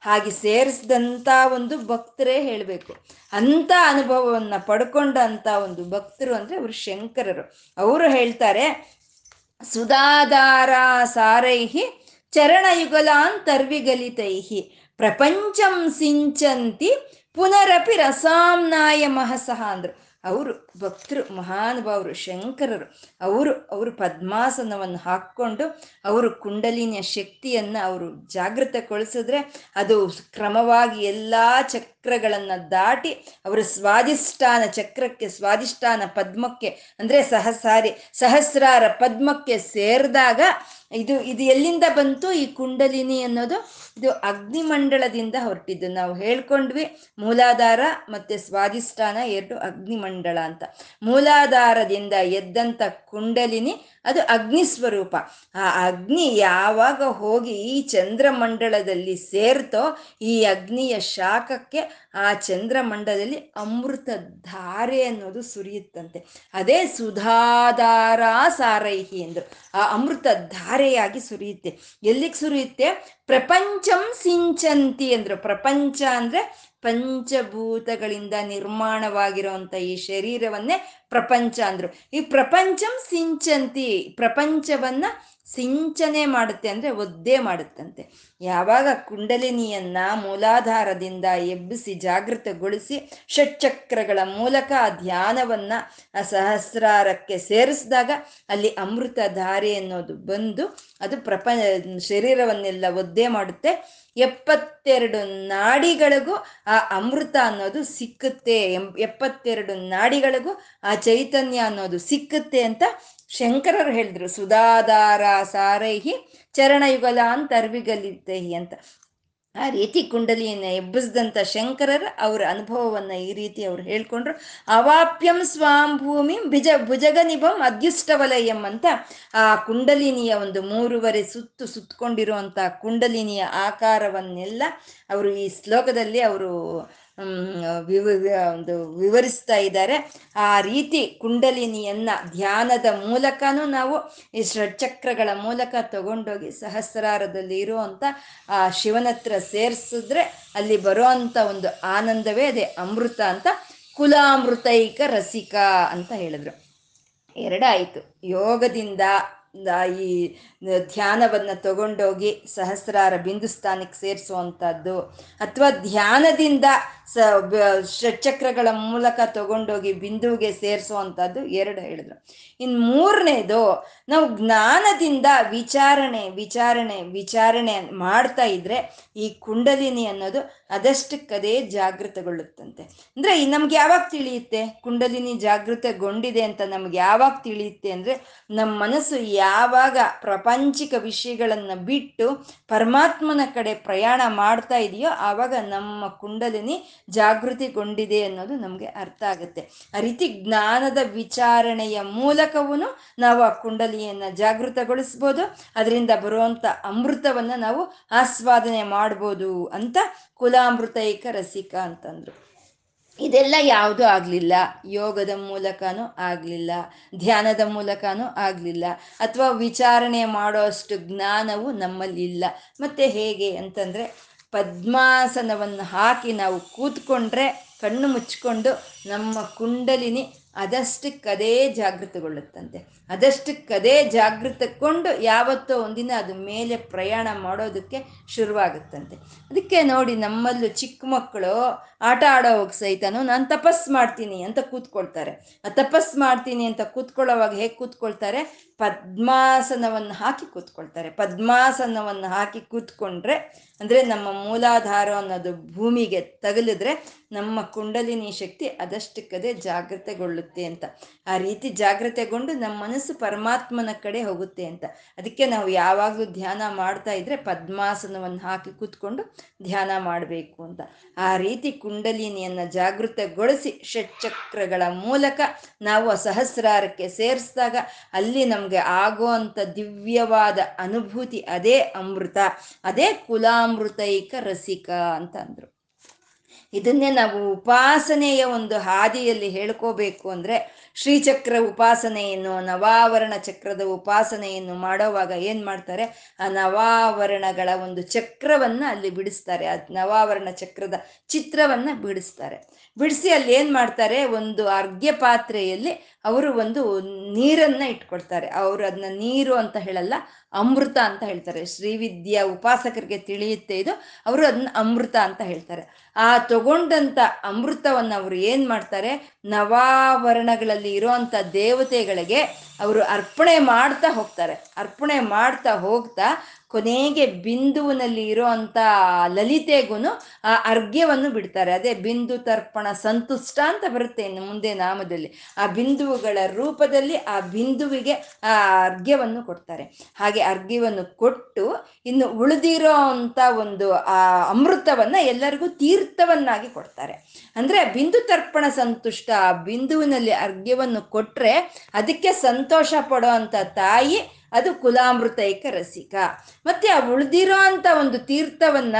ಹಾಗೆ ಸೇರಿಸಿದಂಥ ಒಂದು ಭಕ್ತರೇ ಹೇಳಬೇಕು. ಅಂಥ ಅನುಭವವನ್ನು ಪಡ್ಕೊಂಡಂಥ ಒಂದು ಭಕ್ತರು ಅಂದರೆ ಅವರು ಶಂಕರರು. ಅವರು ಹೇಳ್ತಾರೆ ಸುಧಾಧಾರ ಸಾರೈಹಿ ಚರಣಯುಗಲಾಂತರ್ವಿಗಲಿತೈಹಿ ಪ್ರಪಂಚಂ ಸಿಂಚಂತಿ ಪುನರಪಿ ರಸಾಂನಾಯ ಮಹಸಃ ಅಂದ್ರು. ಅವರು ಭಕ್ತರು, ಮಹಾನುಭಾವರು, ಶಂಕರರು, ಅವರು ಅವರು ಪದ್ಮಾಸನವನ್ನು ಹಾಕ್ಕೊಂಡು ಅವರು ಕುಂಡಲಿನಿಯ ಶಕ್ತಿಯನ್ನ ಅವರು ಜಾಗೃತಗೊಳಿಸಿದ್ರೆ ಅದು ಕ್ರಮವಾಗಿ ಎಲ್ಲ ಚಕ್ರಗಳನ್ನು ದಾಟಿ ಅವರ ಸ್ವಾದಿಷ್ಠಾನ ಚಕ್ರಕ್ಕೆ ಸ್ವಾದಿಷ್ಠಾನ ಪದ್ಮಕ್ಕೆ ಅಂದ್ರೆ ಸಹಸಾರಿ, ಸಹಸ್ರಾರ ಪದ್ಮಕ್ಕೆ ಸೇರಿದಾಗ ಇದು ಇದು ಎಲ್ಲಿಂದ ಬಂತು? ಈ ಕುಂಡಲಿನಿ ಅನ್ನೋದು ಇದು ಅಗ್ನಿಮಂಡಲದಿಂದ ಹೊರಟಿದ್ದು. ನಾವು ಹೇಳ್ಕೊಂಡ್ವಿ ಮೂಲಾಧಾರ ಮತ್ತೆ ಸ್ವಾಧಿಷ್ಠಾನ ಎರಡು ಅಗ್ನಿಮಂಡಳ ಅಂತ. ಮೂಲಾಧಾರದಿಂದ ಎದ್ದಂತ ಕುಂಡಲಿನಿ, ಅದು ಅಗ್ನಿ ಸ್ವರೂಪ. ಆ ಅಗ್ನಿ ಯಾವಾಗ ಹೋಗಿ ಈ ಚಂದ್ರಮಂಡಲದಲ್ಲಿ ಸೇರ್ತೋ, ಈ ಅಗ್ನಿಯ ಶಾಖಕ್ಕೆ ಆ ಚಂದ್ರಮಂಡಲದಲ್ಲಿ ಅಮೃತ ಧಾರೆ ಅನ್ನೋದು ಸುರಿಯುತ್ತಂತೆ. ಅದೇ ಸುಧಾಧಾರ ಸಾರೈಹಿ ಎಂದು ಆ ಅಮೃತ ಧಾರೆಯಾಗಿ ಸುರಿಯುತ್ತೆ. ಎಲ್ಲಿಗೆ ಸುರಿಯುತ್ತೆ? ಪ್ರಪಂಚಂ ಸಿಂಚಂತಿ ಅಂದ್ರು. ಪ್ರಪಂಚ ಅಂದ್ರೆ ಪಂಚಭೂತಗಳಿಂದ ನಿರ್ಮಾಣವಾಗಿರುವಂತ ಈ ಶರೀರವನ್ನೇ ಪ್ರಪಂಚ ಅಂದ್ರು. ಈ ಪ್ರಪಂಚಂ ಸಿಂಚಂತಿ, ಪ್ರಪಂಚವನ್ನ ಸಿಂಚನೆ ಮಾಡುತ್ತೆ ಅಂದ್ರೆ ಒದ್ದೆ ಮಾಡುತ್ತಂತೆ. ಯಾವಾಗ ಕುಂಡಲಿನಿಯನ್ನ ಮೂಲಾಧಾರದಿಂದ ಎಬ್ಬಿಸಿ ಜಾಗೃತಗೊಳಿಸಿ ಷಟ್ಚಕ್ರಗಳ ಮೂಲಕ ಆ ಧ್ಯಾನವನ್ನ ಆ ಸಹಸ್ರಾರಕ್ಕೆ ಸೇರಿಸಿದಾಗ ಅಲ್ಲಿ ಅಮೃತ ಧಾರೆ ಅನ್ನೋದು ಬಂದು ಅದು ಪ್ರಪ, ಶರೀರವನ್ನೆಲ್ಲ ಒದ್ದೆ ಮಾಡುತ್ತೆ. ಎಪ್ಪತ್ತೆರಡು ನಾಡಿಗಳಿಗೂ ಆ ಅಮೃತ ಅನ್ನೋದು ಸಿಕ್ಕುತ್ತೆ. ಎಪ್ಪತ್ತೆರಡು ನಾಡಿಗಳಿಗೂ ಆ ಚೈತನ್ಯ ಅನ್ನೋದು ಸಿಕ್ಕುತ್ತೆ ಅಂತ ಶಂಕರರು ಹೇಳಿದ್ರು. ಸುಧಾಧಾರ ಸಾರೈಹಿ ಚರಣಯುಗಲ ಅಂತ ಆ ರೀತಿ ಕುಂಡಲಿಯನ್ನ ಎಬ್ಬಿಸಿದಂಥ ಶಂಕರರ ಅವರ ಅನುಭವವನ್ನ ಈ ರೀತಿ ಅವ್ರು ಹೇಳ್ಕೊಂಡ್ರು. ಅವಾಪ್ಯಂ ಸ್ವಾಂ ಭೂಮಿ ಬಿಜ ಭುಜಗ ನಿಭಂ ಅದ್ಯುಷ್ಟವಲಯಂ ಅಂತ ಆ ಕುಂಡಲಿನಿಯ ಒಂದು ಮೂರುವರೆ ಸುತ್ತು ಸುತ್ತಕೊಂಡಿರುವಂಥ ಕುಂಡಲಿನಿಯ ಆಕಾರವನ್ನೆಲ್ಲ ಅವರು ಈ ಶ್ಲೋಕದಲ್ಲಿ ಅವರು ವಿವ ಒಂದು ವಿವರಿಸ್ತಾ ಇದ್ದಾರೆ. ಆ ರೀತಿ ಕುಂಡಲಿನಿಯನ್ನ ಧ್ಯಾನದ ಮೂಲಕನೂ ನಾವು ಈ ಷಡ್ಚಕ್ರಗಳ ಮೂಲಕ ತಗೊಂಡೋಗಿ ಸಹಸ್ರಾರದಲ್ಲಿ ಇರುವಂತ, ಆ ಶಿವನತ್ರ ಸೇರಿಸಿದ್ರೆ ಅಲ್ಲಿ ಬರೋ ಒಂದು ಆನಂದವೇ ಅದೇ, ಅಮೃತ ಅಂತ. ಕುಲಾಮೃತೈಕ ರಸಿಕ ಅಂತ ಹೇಳಿದ್ರು. ಎರಡಾಯಿತು. ಯೋಗದಿಂದ ಈ ಧ್ಯಾನವನ್ನು ತಗೊಂಡೋಗಿ ಸಹಸ್ರಾರ ಬಿಂದು ಸ್ಥಾನಕ್ಕೆ ಸೇರಿಸುವಂಥದ್ದು ಅಥವಾ ಧ್ಯಾನದಿಂದ ಸ ಷಟ್ಚಕ್ರಗಳ ಮೂಲಕ ತಗೊಂಡೋಗಿ ಬಿಂದುವಿಗೆ ಸೇರಿಸುವಂಥದ್ದು ಎರಡು ಹೇಳಿದ್ರು. ಇನ್ನು ಮೂರನೇದು, ನಾವು ಜ್ಞಾನದಿಂದ ವಿಚಾರಣೆ ವಿಚಾರಣೆ ವಿಚಾರಣೆ ಮಾಡ್ತಾ ಇದ್ರೆ ಈ ಕುಂಡಲಿನಿ ಅನ್ನೋದು ಅದಷ್ಟಕ್ಕದೇ ಜಾಗೃತಗೊಳ್ಳುತ್ತಂತೆ. ಅಂದ್ರೆ ನಮ್ಗೆ ಯಾವಾಗ ತಿಳಿಯುತ್ತೆ? ಕುಂಡಲಿನಿ ಜಾಗೃತಗೊಂಡಿದೆ ಅಂತ ನಮ್ಗೆ ಯಾವಾಗ ತಿಳಿಯುತ್ತೆ ಅಂದ್ರೆ ನಮ್ಮ ಮನಸ್ಸು ಯಾವಾಗ ಪ್ರಪಂಚಿಕ ವಿಷಯಗಳನ್ನ ಬಿಟ್ಟು ಪರಮಾತ್ಮನ ಕಡೆ ಪ್ರಯಾಣ ಮಾಡ್ತಾ ಇದೆಯೋ ಆವಾಗ ನಮ್ಮ ಕುಂಡಲಿನಿ ಜಾಗೃತಿಗೊಂಡಿದೆ ಅನ್ನೋದು ನಮಗೆ ಅರ್ಥ ಆಗುತ್ತೆ. ಆ ರೀತಿ ಜ್ಞಾನದ ವಿಚಾರಣೆಯ ಮೂಲಕವೂ ನಾವು ಆ ಕುಂಡಲಿಯನ್ನು ಜಾಗೃತಗೊಳಿಸ್ಬೋದು. ಅದರಿಂದ ಬರುವಂಥ ಅಮೃತವನ್ನು ನಾವು ಆಸ್ವಾದನೆ ಮಾಡ್ಬೋದು ಅಂತ ಕುಲಾಮೃತೈಕ ರಸಿಕ ಅಂತಂದರು. ಇದೆಲ್ಲ ಯಾವುದೂ ಆಗಲಿಲ್ಲ? ಯೋಗದ ಮೂಲಕನೂ ಆಗಲಿಲ್ಲ. ಧ್ಯಾನದ ಮೂಲಕನೂ ಆಗಲಿಲ್ಲ. ಅಥವಾ ವಿಚಾರಣೆ ಮಾಡೋ ಅಷ್ಟು ಜ್ಞಾನವು ನಮ್ಮಲ್ಲಿಲ್ಲ. ಮತ್ತೆ ಹೇಗೆ ಅಂತಂದರೆ ಪದ್ಮಾಸನವನ್ನು ಹಾಕಿ ನಾವು ಕೂತ್ಕೊಂಡ್ರೆ ಕಣ್ಣು ಮುಚ್ಕೊಂಡು ನಮ್ಮ ಕುಂಡಲಿನಿ ಅದಷ್ಟಕ್ಕದೇ ಜಾಗೃತಗೊಳ್ಳುತ್ತಂತೆ. ಅದಷ್ಟಕ್ಕದೇ ಜಾಗೃತಗೊಂಡು ಯಾವತ್ತೋ ಒಂದಿನ ಅದು ಮೇಲೆ ಪ್ರಯಾಣ ಮಾಡೋದಕ್ಕೆ ಶುರುವಾಗುತ್ತಂತೆ. ಅದಕ್ಕೆ ನೋಡಿ ನಮ್ಮಲ್ಲೂ ಚಿಕ್ಕ ಮಕ್ಕಳು ಆಟ ಆಡೋವಾಗ ಸಹಿತನು ನಾನು ತಪಸ್ ಮಾಡ್ತೀನಿ ಅಂತ ಕೂತ್ಕೊಳ್ತಾರೆ. ಆ ತಪಸ್ ಮಾಡ್ತೀನಿ ಅಂತ ಕೂತ್ಕೊಳ್ಳೋವಾಗ ಹೇಗೆ ಕೂತ್ಕೊಳ್ತಾರೆ? ಪದ್ಮಾಸನವನ್ನು ಹಾಕಿ ಕೂತ್ಕೊಳ್ತಾರೆ. ಪದ್ಮಾಸನವನ್ನು ಹಾಕಿ ಕೂತ್ಕೊಂಡ್ರೆ ಅಂದರೆ ನಮ್ಮ ಮೂಲಾಧಾರ ಅನ್ನೋದು ಭೂಮಿಗೆ ತಗಲಿದ್ರೆ ನಮ್ಮ ಕುಂಡಲಿನಿ ಶಕ್ತಿ ಅದಷ್ಟಕ್ಕದೇ ಜಾಗ್ರತೆಗೊಳ್ಳುತ್ತೆ ಅಂತ. ಆ ರೀತಿ ಜಾಗೃತೆಗೊಂಡು ನಮ್ಮ ಪರಮಾತ್ಮನ ಕಡೆ ಹೋಗುತ್ತೆ ಅಂತ. ಅದಕ್ಕೆ ನಾವು ಯಾವಾಗಲೂ ಧ್ಯಾನ ಮಾಡ್ತಾ ಇದ್ರೆ ಪದ್ಮಾಸನವನ್ನು ಹಾಕಿ ಕೂತ್ಕೊಂಡು ಧ್ಯಾನ ಮಾಡಬೇಕು ಅಂತ. ಆ ರೀತಿ ಕುಂಡಲಿನಿಯನ್ನು ಜಾಗೃತಗೊಳಿಸಿ ಷಟ್ಚಕ್ರಗಳ ಮೂಲಕ ನಾವು ಸಹಸ್ರಾರಕ್ಕೆ ಸೇರಿಸಿದಾಗ ಅಲ್ಲಿ ನಮಗೆ ಆಗುವಂಥ ದಿವ್ಯವಾದ ಅನುಭೂತಿ ಅದೇ ಅಮೃತ, ಅದೇ ಕುಲಾಮೃತೈಕ ರಸಿಕ ಅಂತ ಅಂದರು. ಇದನ್ನೇ ನಾವು ಉಪಾಸನೆಯ ಒಂದು ಹಾದಿಯಲ್ಲಿ ಹೇಳ್ಕೋಬೇಕು ಅಂದರೆ ಶ್ರೀಚಕ್ರ ಉಪಾಸನೆಯನ್ನು, ನವಾವರಣ ಚಕ್ರದ ಉಪಾಸನೆಯನ್ನು ಮಾಡೋವಾಗ ಏನು ಮಾಡ್ತಾರೆ? ಆ ನವಾವರಣಗಳ ಒಂದು ಚಕ್ರವನ್ನ ಅಲ್ಲಿ ಬಿಡಿಸ್ತಾರೆ. ಆ ನವಾವರಣ ಚಕ್ರದ ಚಿತ್ರವನ್ನ ಬಿಡಿಸ್ತಾರೆ. ಬಿಡಿಸಿ ಅಲ್ಲಿ ಏನು ಮಾಡ್ತಾರೆ? ಒಂದು ಅರ್ಘ್ಯ ಪಾತ್ರೆಯಲ್ಲಿ ಅವರು ಒಂದು ನೀರನ್ನ ಇಟ್ಕೊಳ್ತಾರೆ. ಅವರು ಅದನ್ನ ನೀರು ಅಂತ ಹೇಳಲ್ಲ, ಅಮೃತ ಅಂತ ಹೇಳ್ತಾರೆ. ಶ್ರೀವಿದ್ಯಾ ಉಪಾಸಕರಿಗೆ ತಿಳಿಯುತ್ತೆ ಇದು. ಅವರು ಅದನ್ನ ಅಮೃತ ಅಂತ ಹೇಳ್ತಾರೆ. ಆ ತಗೊಂಡಂತ ಅಮೃತವನ್ನು ಅವರು ಏನು ಮಾಡ್ತಾರೆ? ನವಾವರಣಗಳಲ್ಲಿ ಇರೋಂಥ ದೇವತೆಗಳಿಗೆ ಅವರು ಅರ್ಪಣೆ ಮಾಡ್ತಾ ಹೋಗ್ತಾರೆ. ಅರ್ಪಣೆ ಮಾಡ್ತಾ ಹೋಗ್ತಾ ಕೊನೆಗೆ ಬಿಂದುವಿನಲ್ಲಿ ಇರೋಂಥ ಲಲಿತೆಗೂ ಆ ಅರ್ಘ್ಯವನ್ನು ಬಿಡ್ತಾರೆ. ಅದೇ ಬಿಂದು ತರ್ಪಣ ಸಂತುಷ್ಟ ಅಂತ ಬರುತ್ತೆ ಇನ್ನು ಮುಂದೆ ನಾಮದಲ್ಲಿ. ಆ ಬಿಂದುವುಗಳ ರೂಪದಲ್ಲಿ ಆ ಬಿಂದುವಿಗೆ ಆ ಅರ್ಘ್ಯವನ್ನು ಕೊಡ್ತಾರೆ. ಹಾಗೆ ಅರ್ಘ್ಯವನ್ನು ಕೊಟ್ಟು ಇನ್ನು ಉಳಿದಿರೋ ಅಂತ ಒಂದು ಆ ಅಮೃತವನ್ನ ಎಲ್ಲರಿಗೂ ತೀರ್ಥವನ್ನಾಗಿ ಕೊಡ್ತಾರೆ. ಅಂದ್ರೆ ಬಿಂದು ತರ್ಪಣ ಸಂತುಷ್ಟ, ಆ ಬಿಂದುವಿನಲ್ಲಿ ಅರ್ಘ್ಯವನ್ನು ಕೊಟ್ರೆ ಅದಕ್ಕೆ ಸಂತೋಷ ಪಡೋ ಅಂತ ತಾಯಿ ಅದು ಕುಲಾಮೃತೈಕ ರಸಿಕ. ಮತ್ತೆ ಆ ಉಳಿದಿರೋ ಅಂತ ಒಂದು ತೀರ್ಥವನ್ನ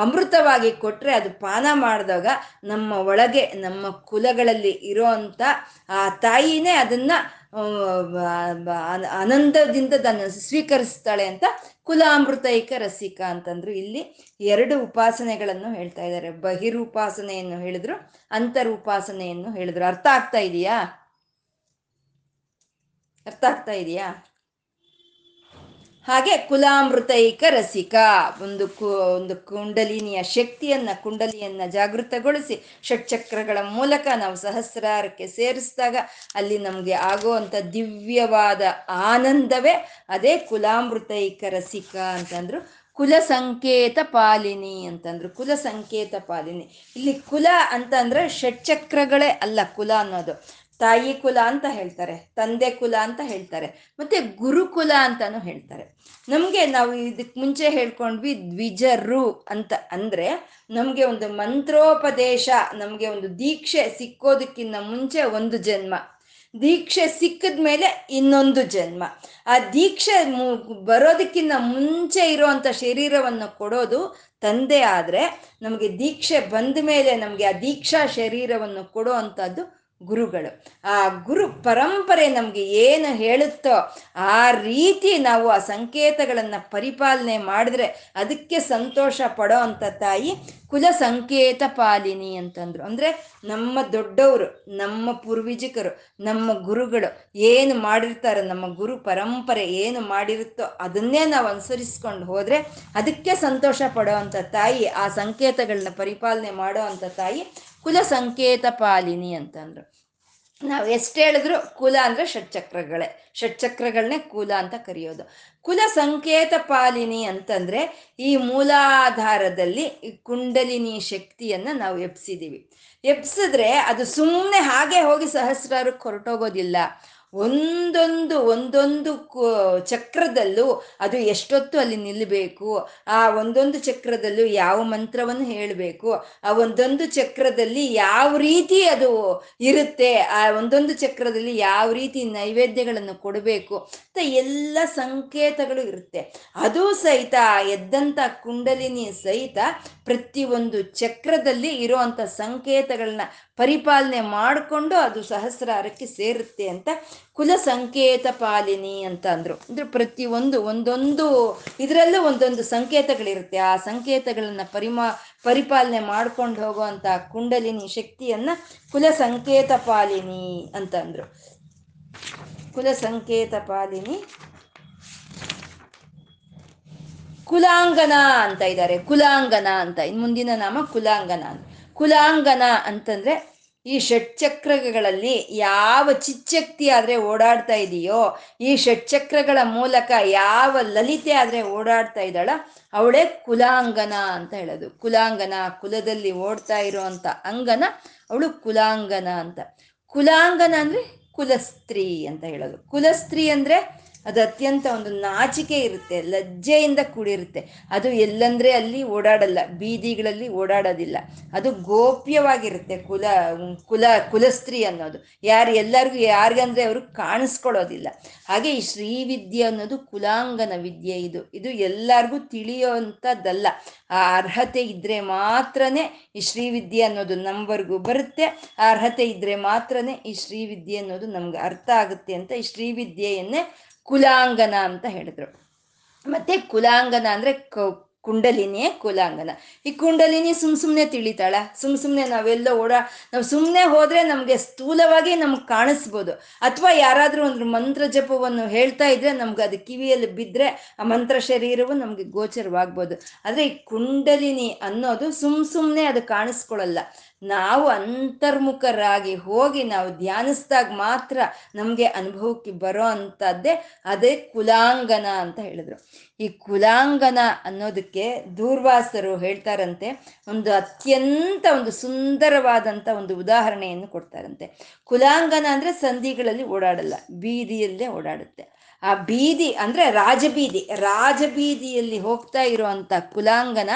ಅಮೃತವಾಗಿ ಕೊಟ್ರೆ ಅದು ಪಾನ ಮಾಡಿದಾಗ ನಮ್ಮ ಒಳಗೆ, ನಮ್ಮ ಕುಲಗಳಲ್ಲಿ ಇರೋ ಅಂತ ಆ ತಾಯಿನೇ ಅದನ್ನ ಆನಂದದಿಂದ ಅದನ್ನು ಸ್ವೀಕರಿಸ್ತಾಳೆ ಅಂತ ಕುಲಾಮೃತೈಕ ರಸಿಕ ಅಂತಂದ್ರು ಇಲ್ಲಿ ಎರಡು ಉಪಾಸನೆಗಳನ್ನು ಹೇಳ್ತಾ ಇದ್ದಾರೆ. ಬಹಿರೂಪಾಸನೆಯನ್ನು ಹೇಳಿದ್ರು, ಅಂತರೂಪಾಸನೆಯನ್ನು ಹೇಳಿದ್ರು. ಅರ್ಥ ಆಗ್ತಾ ಇದೆಯಾ? ಅರ್ಥ ಆಗ್ತಾ ಇದೆಯಾ? ಹಾಗೆ ಕುಲಾಮೃತೈಕ ರಸಿಕ, ಒಂದು ಕು, ಒಂದು ಕುಂಡಲಿನಿಯ ಶಕ್ತಿಯನ್ನ, ಕುಂಡಲಿಯನ್ನ ಜಾಗೃತಗೊಳಿಸಿ ಷಟ್ಚಕ್ರಗಳ ಮೂಲಕ ನಾವು ಸಹಸ್ರಾರಕ್ಕೆ ಸೇರಿಸಿದಾಗ ಅಲ್ಲಿ ನಮಗೆ ಆಗುವಂತ ದಿವ್ಯವಾದ ಆನಂದವೇ ಅದೇ ಕುಲಾಮೃತೈಕ ರಸಿಕ ಅಂತಂದ್ರು. ಕುಲ ಸಂಕೇತ ಪಾಲಿನಿ ಅಂತಂದ್ರು. ಕುಲ ಸಂಕೇತ ಪಾಲಿನಿ. ಇಲ್ಲಿ ಕುಲ ಅಂತಂದ್ರೆ ಷಟ್ಚಕ್ರಗಳೇ ಅಲ್ಲ, ಕುಲ ಅನ್ನೋದು. ತಾಯಿ ಕುಲ ಅಂತ ಹೇಳ್ತಾರೆ, ತಂದೆ ಕುಲ ಅಂತ ಹೇಳ್ತಾರೆ, ಮತ್ತೆ ಗುರುಕುಲ ಅಂತಾನು ಹೇಳ್ತಾರೆ. ನಮಗೆ ನಾವು ಇದಕ್ಕೆ ಮುಂಚೆ ಹೇಳ್ಕೊಂಡ್ವಿ ದ್ವಿಜರು ಅಂತ ಅಂದ್ರೆ ನಮಗೆ ಒಂದು ಮಂತ್ರೋಪದೇಶ, ನಮಗೆ ಒಂದು ದೀಕ್ಷೆ ಸಿಕ್ಕೋದಕ್ಕಿಂತ ಮುಂಚೆ ಒಂದು ಜನ್ಮ. ದೀಕ್ಷೆ ಸಿಕ್ಕಿದ ಮೇಲೆ ಇನ್ನೊಂದು ಜನ್ಮ. ಆ ದೀಕ್ಷೆ ಬರೋದಕ್ಕಿಂತ ಮುಂಚೆ ಇರುವಂತ ಶರೀರವನ್ನು ಕೊಡೋದು ತಂದೆ ಆದ್ರೆ ನಮಗೆ ದೀಕ್ಷೆ ಬಂದ ಮೇಲೆ ನಮಗೆ ಆ ದೀಕ್ಷಾ ಶರೀರವನ್ನು ಕೊಡೋ ಅಂಥದ್ದು ಗುರುಗಳು. ಆ ಗುರು ಪರಂಪರೆ ನಮಗೆ ಏನು ಹೇಳುತ್ತೋ ಆ ರೀತಿ ನಾವು ಆ ಸಂಕೇತಗಳನ್ನು ಪರಿಪಾಲನೆ ಮಾಡಿದ್ರೆ ಅದಕ್ಕೆ ಸಂತೋಷ ಪಡೋ ಅಂಥ ತಾಯಿ ಕುಲ ಸಂಕೇತ ಪಾಲಿನಿ ಅಂತಂದ್ರು. ಅಂದ್ರೆ ನಮ್ಮ ದೊಡ್ಡವರು, ನಮ್ಮ ಪೂರ್ವಿಜಿಕರು, ನಮ್ಮ ಗುರುಗಳು ಏನು ಮಾಡಿರ್ತಾರೆ, ನಮ್ಮ ಗುರು ಪರಂಪರೆ ಏನು ಮಾಡಿರುತ್ತೋ ಅದನ್ನೇ ನಾವು ಅನುಸರಿಸ್ಕೊಂಡು ಹೋದ್ರೆ ಅದಕ್ಕೆ ಸಂತೋಷ ಪಡೋ ಅಂಥ ತಾಯಿ ಆ ಸಂಕೇತಗಳನ್ನ ಪರಿಪಾಲನೆ ಮಾಡೋ ಅಂಥ ತಾಯಿ ಕುಲ ಸಂಕೇತ ಪಾಲಿನಿ ಅಂತಂದ್ರು. ನಾವು ಎಷ್ಟು ಹೇಳಿದ್ರು ಕುಲ ಅಂದ್ರೆ ಷಟ್ಚಕ್ರಗಳೇ. ಷಟ್ಚಕ್ರಗಳನ್ನೇ ಕುಲ ಅಂತ ಕರೆಯೋದು. ಕುಲ ಸಂಕೇತ ಪಾಲಿನಿ ಅಂತಂದ್ರೆ ಈ ಮೂಲಾಧಾರದಲ್ಲಿ ಈ ಕುಂಡಲಿನಿ ಶಕ್ತಿಯನ್ನ ನಾವು ಎಬ್ಸಿದ್ದೀವಿ ಎಬ್ಸಿದ್ರೆ ಅದು ಸುಮ್ಮನೆ ಹಾಗೆ ಹೋಗಿ ಸಹಸ್ರಾರಕ್ಕೆ ಹೊರಟೋಗೋದಿಲ್ಲ ಒಂದೊಂದು ಒಂದೊಂದು ಚಕ್ರದಲ್ಲೂ ಅದು ಎಷ್ಟೊತ್ತು ಅಲ್ಲಿ ನಿಲ್ಲಬೇಕು ಆ ಒಂದೊಂದು ಚಕ್ರದಲ್ಲೂ ಯಾವ ಮಂತ್ರವನ್ನು ಹೇಳಬೇಕು, ಆ ಒಂದೊಂದು ಚಕ್ರದಲ್ಲಿ ಯಾವ ರೀತಿ ಅದು ಇರುತ್ತೆ, ಆ ಒಂದೊಂದು ಚಕ್ರದಲ್ಲಿ ಯಾವ ರೀತಿ ನೈವೇದ್ಯಗಳನ್ನು ಕೊಡಬೇಕು ಅಂತ ಎಲ್ಲ ಸಂಕೇತಗಳು ಇರುತ್ತೆ. ಅದು ಸಹಿತ ಎದ್ದಂಥ ಕುಂಡಲಿನಿ ಸಹಿತ ಪ್ರತಿಯೊಂದು ಚಕ್ರದಲ್ಲಿ ಇರುವಂಥ ಸಂಕೇತಗಳನ್ನ ಪರಿಪಾಲನೆ ಮಾಡಿಕೊಂಡು ಅದು ಸಹಸ್ರಾರಕ್ಕೆ ಸೇರುತ್ತೆ ಅಂತ ಕುಲ ಸಂಕೇತ ಪಾಲಿನಿ ಅಂತ ಅಂದರು. ಅಂದರೆ ಪ್ರತಿಯೊಂದು ಒಂದೊಂದು ಇದರಲ್ಲೂ ಒಂದೊಂದು ಸಂಕೇತಗಳಿರುತ್ತೆ. ಆ ಸಂಕೇತಗಳನ್ನು ಪರಿಮಾ ಪರಿಪಾಲನೆ ಮಾಡ್ಕೊಂಡು ಹೋಗುವಂಥ ಕುಂಡಲಿನಿ ಶಕ್ತಿಯನ್ನ ಕುಲ ಸಂಕೇತ ಪಾಲಿನಿ ಅಂತ ಅಂದರು. ಕುಲ ಸಂಕೇತ ಪಾಲಿನಿ ಕುಲಾಂಗನ ಅಂತ ಇದ್ದಾರೆ ಕುಲಾಂಗನ ಅಂತ. ಇನ್ ಮುಂದಿನ ನಾಮ ಕುಲಾಂಗನ ಕುಲಾಂಗನ ಅಂತಂದ್ರೆ ಈ ಷಟ್ಚಕ್ರಗಳಲ್ಲಿ ಯಾವ ಚಿಚ್ಚಕ್ತಿ ಆದ್ರೆ ಓಡಾಡ್ತಾ ಇದೆಯೋ, ಈ ಷಟ್ಚಕ್ರಗಳ ಮೂಲಕ ಯಾವ ಲಲಿತೆ ಆದ್ರೆ ಓಡಾಡ್ತಾ ಇದ್ದಾಳ, ಅವಳೇ ಕುಲಾಂಗನ ಅಂತ ಹೇಳೋದು. ಕುಲಾಂಗನ ಕುಲದಲ್ಲಿ ಓಡ್ತಾ ಇರೋಂಥ ಅಂಗನ ಅವಳು ಕುಲಾಂಗನ ಅಂತ. ಕುಲಾಂಗನ ಅಂದ್ರೆ ಕುಲಸ್ತ್ರೀ ಅಂತ ಹೇಳೋದು. ಕುಲಸ್ತ್ರೀ ಅಂದ್ರೆ ಅದು ಅತ್ಯಂತ ಒಂದು ನಾಚಿಕೆ ಇರುತ್ತೆ, ಲಜ್ಜೆಯಿಂದ ಕೂಡಿರುತ್ತೆ. ಅದು ಎಲ್ಲಂದ್ರೆ ಅಲ್ಲಿ ಓಡಾಡಲ್ಲ, ಬೀದಿಗಳಲ್ಲಿ ಓಡಾಡೋದಿಲ್ಲ. ಅದು ಗೋಪ್ಯವಾಗಿರುತ್ತೆ, ಕುಲ ಕುಲ, ಕುಲಸ್ತ್ರೀ ಅನ್ನೋದು. ಯಾರು ಎಲ್ಲರಿಗೂ, ಯಾರಿಗಂದ್ರೆ ಅವರು ಕಾಣಿಸ್ಕೊಳ್ಳೋದಿಲ್ಲ. ಹಾಗೆ ಈ ಶ್ರೀವಿದ್ಯೆ ಅನ್ನೋದು ಕುಲಾಂಗನ ವಿದ್ಯೆ ಇದು. ಇದು ಎಲ್ಲರಿಗೂ ತಿಳಿಯೋಂಥದ್ದಲ್ಲ ಆ ಅರ್ಹತೆ ಇದ್ರೆ ಮಾತ್ರನೇ ಈ ಶ್ರೀವಿದ್ಯೆ ಅನ್ನೋದು ನಮ್ವರೆಗೂ ಬರುತ್ತೆ. ಆ ಅರ್ಹತೆ ಇದ್ರೆ ಮಾತ್ರನೇ ಈ ಶ್ರೀವಿದ್ಯೆ ಅನ್ನೋದು ನಮ್ಗೆ ಅರ್ಥ ಆಗುತ್ತೆ ಅಂತ ಈ ಶ್ರೀವಿದ್ಯೆಯನ್ನೇ ಕುಲಾಂಗನ ಅಂತ ಹೇಳಿದ್ರು. ಮತ್ತೆ ಕುಲಾಂಗನ ಅಂದ್ರೆ ಕುಂಡಲಿನಿಯೇ ಕುಲಾಂಗನ. ಈ ಕುಂಡಲಿನಿ ಸುಮ್ ಸುಮ್ಮನೆ ತಿಳಿತಾಳ. ಸುಮ್ ಸುಮ್ಮನೆ ನಾವೆಲ್ಲ ಓಡಾ, ನಾವು ಸುಮ್ಮನೆ ಹೋದ್ರೆ ನಮಗೆ ಸ್ಥೂಲವಾಗಿ ನಮ್ಗೆ ಕಾಣಿಸ್ಬೋದು. ಅಥವಾ ಯಾರಾದರೂ ಒಂದು ಮಂತ್ರ ಜಪವನ್ನು ಹೇಳ್ತಾ ಇದ್ರೆ ನಮ್ಗೆ ಅದು ಕಿವಿಯಲ್ಲಿ ಬಿದ್ದರೆ ಆ ಮಂತ್ರ ಶರೀರವು ನಮಗೆ ಗೋಚರವಾಗ್ಬೋದು. ಆದರೆ ಈ ಕುಂಡಲಿನಿ ಅನ್ನೋದು ಸುಮ್ ಸುಮ್ಮನೆ ಅದು ಕಾಣಿಸ್ಕೊಳ್ಳಲ್ಲ. ನಾವು ಅಂತರ್ಮುಖರಾಗಿ ಹೋಗಿ ನಾವು ಧ್ಯಾನಿಸ್ದಾಗ ಮಾತ್ರ ನಮಗೆ ಅನುಭವಕ್ಕೆ ಬರೋ ಅಂಥದ್ದೇ ಅದೇ ಕುಲಾಂಗನ ಅಂತ ಹೇಳಿದ್ರು. ಈ ಕುಲಾಂಗನ ಅನ್ನೋದಕ್ಕೆ ದೂರ್ವಾಸರು ಹೇಳ್ತಾರಂತೆ, ಒಂದು ಅತ್ಯಂತ ಒಂದು ಸುಂದರವಾದಂಥ ಒಂದು ಉದಾಹರಣೆಯನ್ನು ಕೊಡ್ತಾರಂತೆ. ಕುಲಾಂಗನ ಅಂದರೆ ಸಂಧಿಗಳಲ್ಲಿ ಓಡಾಡಲ್ಲ, ಬೀದಿಯಲ್ಲೇ ಓಡಾಡುತ್ತೆ. ಆ ಬೀದಿ ಅಂದ್ರೆ ರಾಜಬೀದಿ, ರಾಜಬೀದಿಯಲ್ಲಿ ಹೋಗ್ತಾ ಇರುವಂತ ಕುಲಾಂಗನ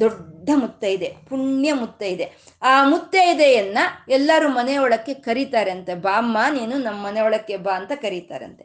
ದೊಡ್ಡ ಮುತ್ತೈದೆ ಪುಣ್ಯ ಮುತ್ತೈದೆ ಆ ಮುತ್ತೈದೆಯನ್ನ ಎಲ್ಲರೂ ಮನೆಯೊಳಕ್ಕೆ ಕರೀತಾರಂತೆ. ಬಾಮ್ಮ, ನೀನು ನಮ್ಮ ಮನೆಯೊಳಕ್ಕೆ ಬಾ ಅಂತ ಕರೀತಾರಂತೆ.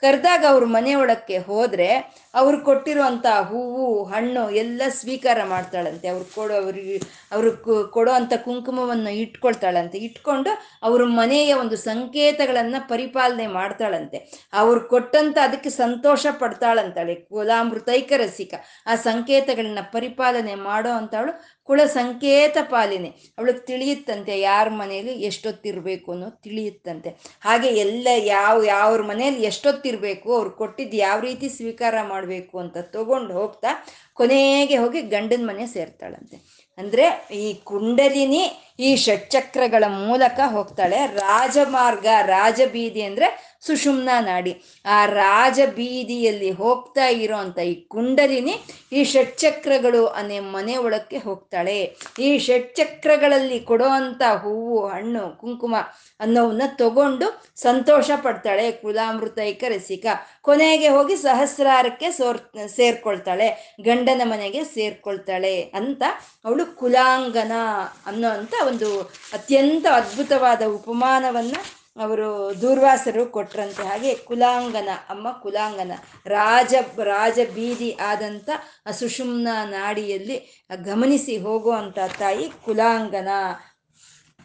ಕರೆದಾಗ ಅವ್ರ ಮನೆಯೊಳಕ್ಕೆ ಹೋದ್ರೆ ಅವ್ರು ಕೊಟ್ಟಿರುವಂತ ಹೂವು, ಹಣ್ಣು ಎಲ್ಲ ಸ್ವೀಕಾರ ಮಾಡ್ತಾಳಂತೆ. ಅವ್ರು ಕೊಡೋ ಅವ್ರಿಗೆ, ಅವ್ರು ಕೊಡೋ ಅಂತ ಕುಂಕುಮವನ್ನು ಇಟ್ಕೊಳ್ತಾಳಂತೆ. ಇಟ್ಕೊಂಡು ಅವ್ರ ಮನೆಯ ಒಂದು ಸಂಕೇತಗಳನ್ನ ಪರಿಪಾಲನೆ ಮಾಡ್ತಾಳಂತೆ. ಅವ್ರು ಕೊಟ್ಟಂತ ಅದಕ್ಕೆ ಸಂತೋಷ ಪಡ್ತಾಳಂತಾಳೆ ಕುಲಾಮೃತೈಕ ರಸಿಕ. ಆ ಸಂಕೇತಗಳನ್ನ ಪರಿಪಾಲನೆ ಮಾಡೋ ಅಂತವಳು ಕುಳ ಸಂಕೇತ ಪಾಲಿನಿ. ಅವಳಿಗೆ ತಿಳಿಯುತ್ತಂತೆ ಯಾರ ಮನೇಲಿ ಎಷ್ಟೊತ್ತಿರಬೇಕು ಅನ್ನೋ ತಿಳಿಯುತ್ತಂತೆ. ಹಾಗೆ ಎಲ್ಲ ಯಾವ, ಯಾವ್ರ ಮನೆಯಲ್ಲಿ ಎಷ್ಟೊತ್ತಿರಬೇಕು, ಅವ್ರು ಕೊಟ್ಟಿದ್ದು ಯಾವ ರೀತಿ ಸ್ವೀಕಾರ ಮಾಡಬೇಕು ಅಂತ ತಗೊಂಡು ಹೋಗ್ತಾ ಕೊನೆಗೆ ಹೋಗಿ ಗಂಡನ ಮನೆ ಸೇರ್ತಾಳಂತೆ. ಅಂದರೆ ಈ ಕುಂಡಲಿನಿ ಈ ಷಟ್ಚಕ್ರಗಳ ಮೂಲಕ ಹೋಗ್ತಾಳೆ. ರಾಜಮಾರ್ಗ, ರಾಜಬೀದಿ ಅಂದ್ರೆ ಸುಷುಮ್ನ ನಾಡಿ ಆ ರಾಜ ಬೀದಿಯಲ್ಲಿ ಹೋಗ್ತಾ ಇರೋಂಥ ಈ ಕುಂಡಲಿನಿ ಈ ಷಟ್ಚಕ್ರಗಳು ಅನ್ನೇ ಮನೆ ಒಳಕ್ಕೆ ಹೋಗ್ತಾಳೆ. ಈ ಷಟ್ಚಕ್ರಗಳಲ್ಲಿ ಕೊಡುವಂಥ ಹೂವು, ಹಣ್ಣು, ಕುಂಕುಮ ಅನ್ನೋವನ್ನ ತಗೊಂಡು ಸಂತೋಷ ಪಡ್ತಾಳೆ. ಕುಲಾಮೃತೈಕ ರಸಿಕ ಕೊನೆಗೆ ಹೋಗಿ ಸಹಸ್ರಾರಕ್ಕೆ ಸೋರ್, ಸೇರ್ಕೊಳ್ತಾಳೆ. ಗಂಡನ ಮನೆಗೆ ಸೇರ್ಕೊಳ್ತಾಳೆ ಅಂತ ಅವಳು ಕುಲಾಂಗನ ಅನ್ನೋ ಅಂತ ಒಂದು ಅತ್ಯಂತ ಅದ್ಭುತವಾದ ಉಪಮಾನವನ್ನ ಅವರು ದೂರ್ವಾಸರು ಕೊಟ್ರಂತೆ. ಹಾಗೆ ಕುಲಾಂಗನ, ಅಮ್ಮ ಕುಲಾಂಗನ, ರಾಜ ರಾಜ ಬೀದಿ ಆದಂಥ ಸುಷುಮ್ನ ನಾಡಿಯಲ್ಲಿ ಗಮನಿಸಿ ಹೋಗುವಂಥ ತಾಯಿ ಕುಲಾಂಗನ.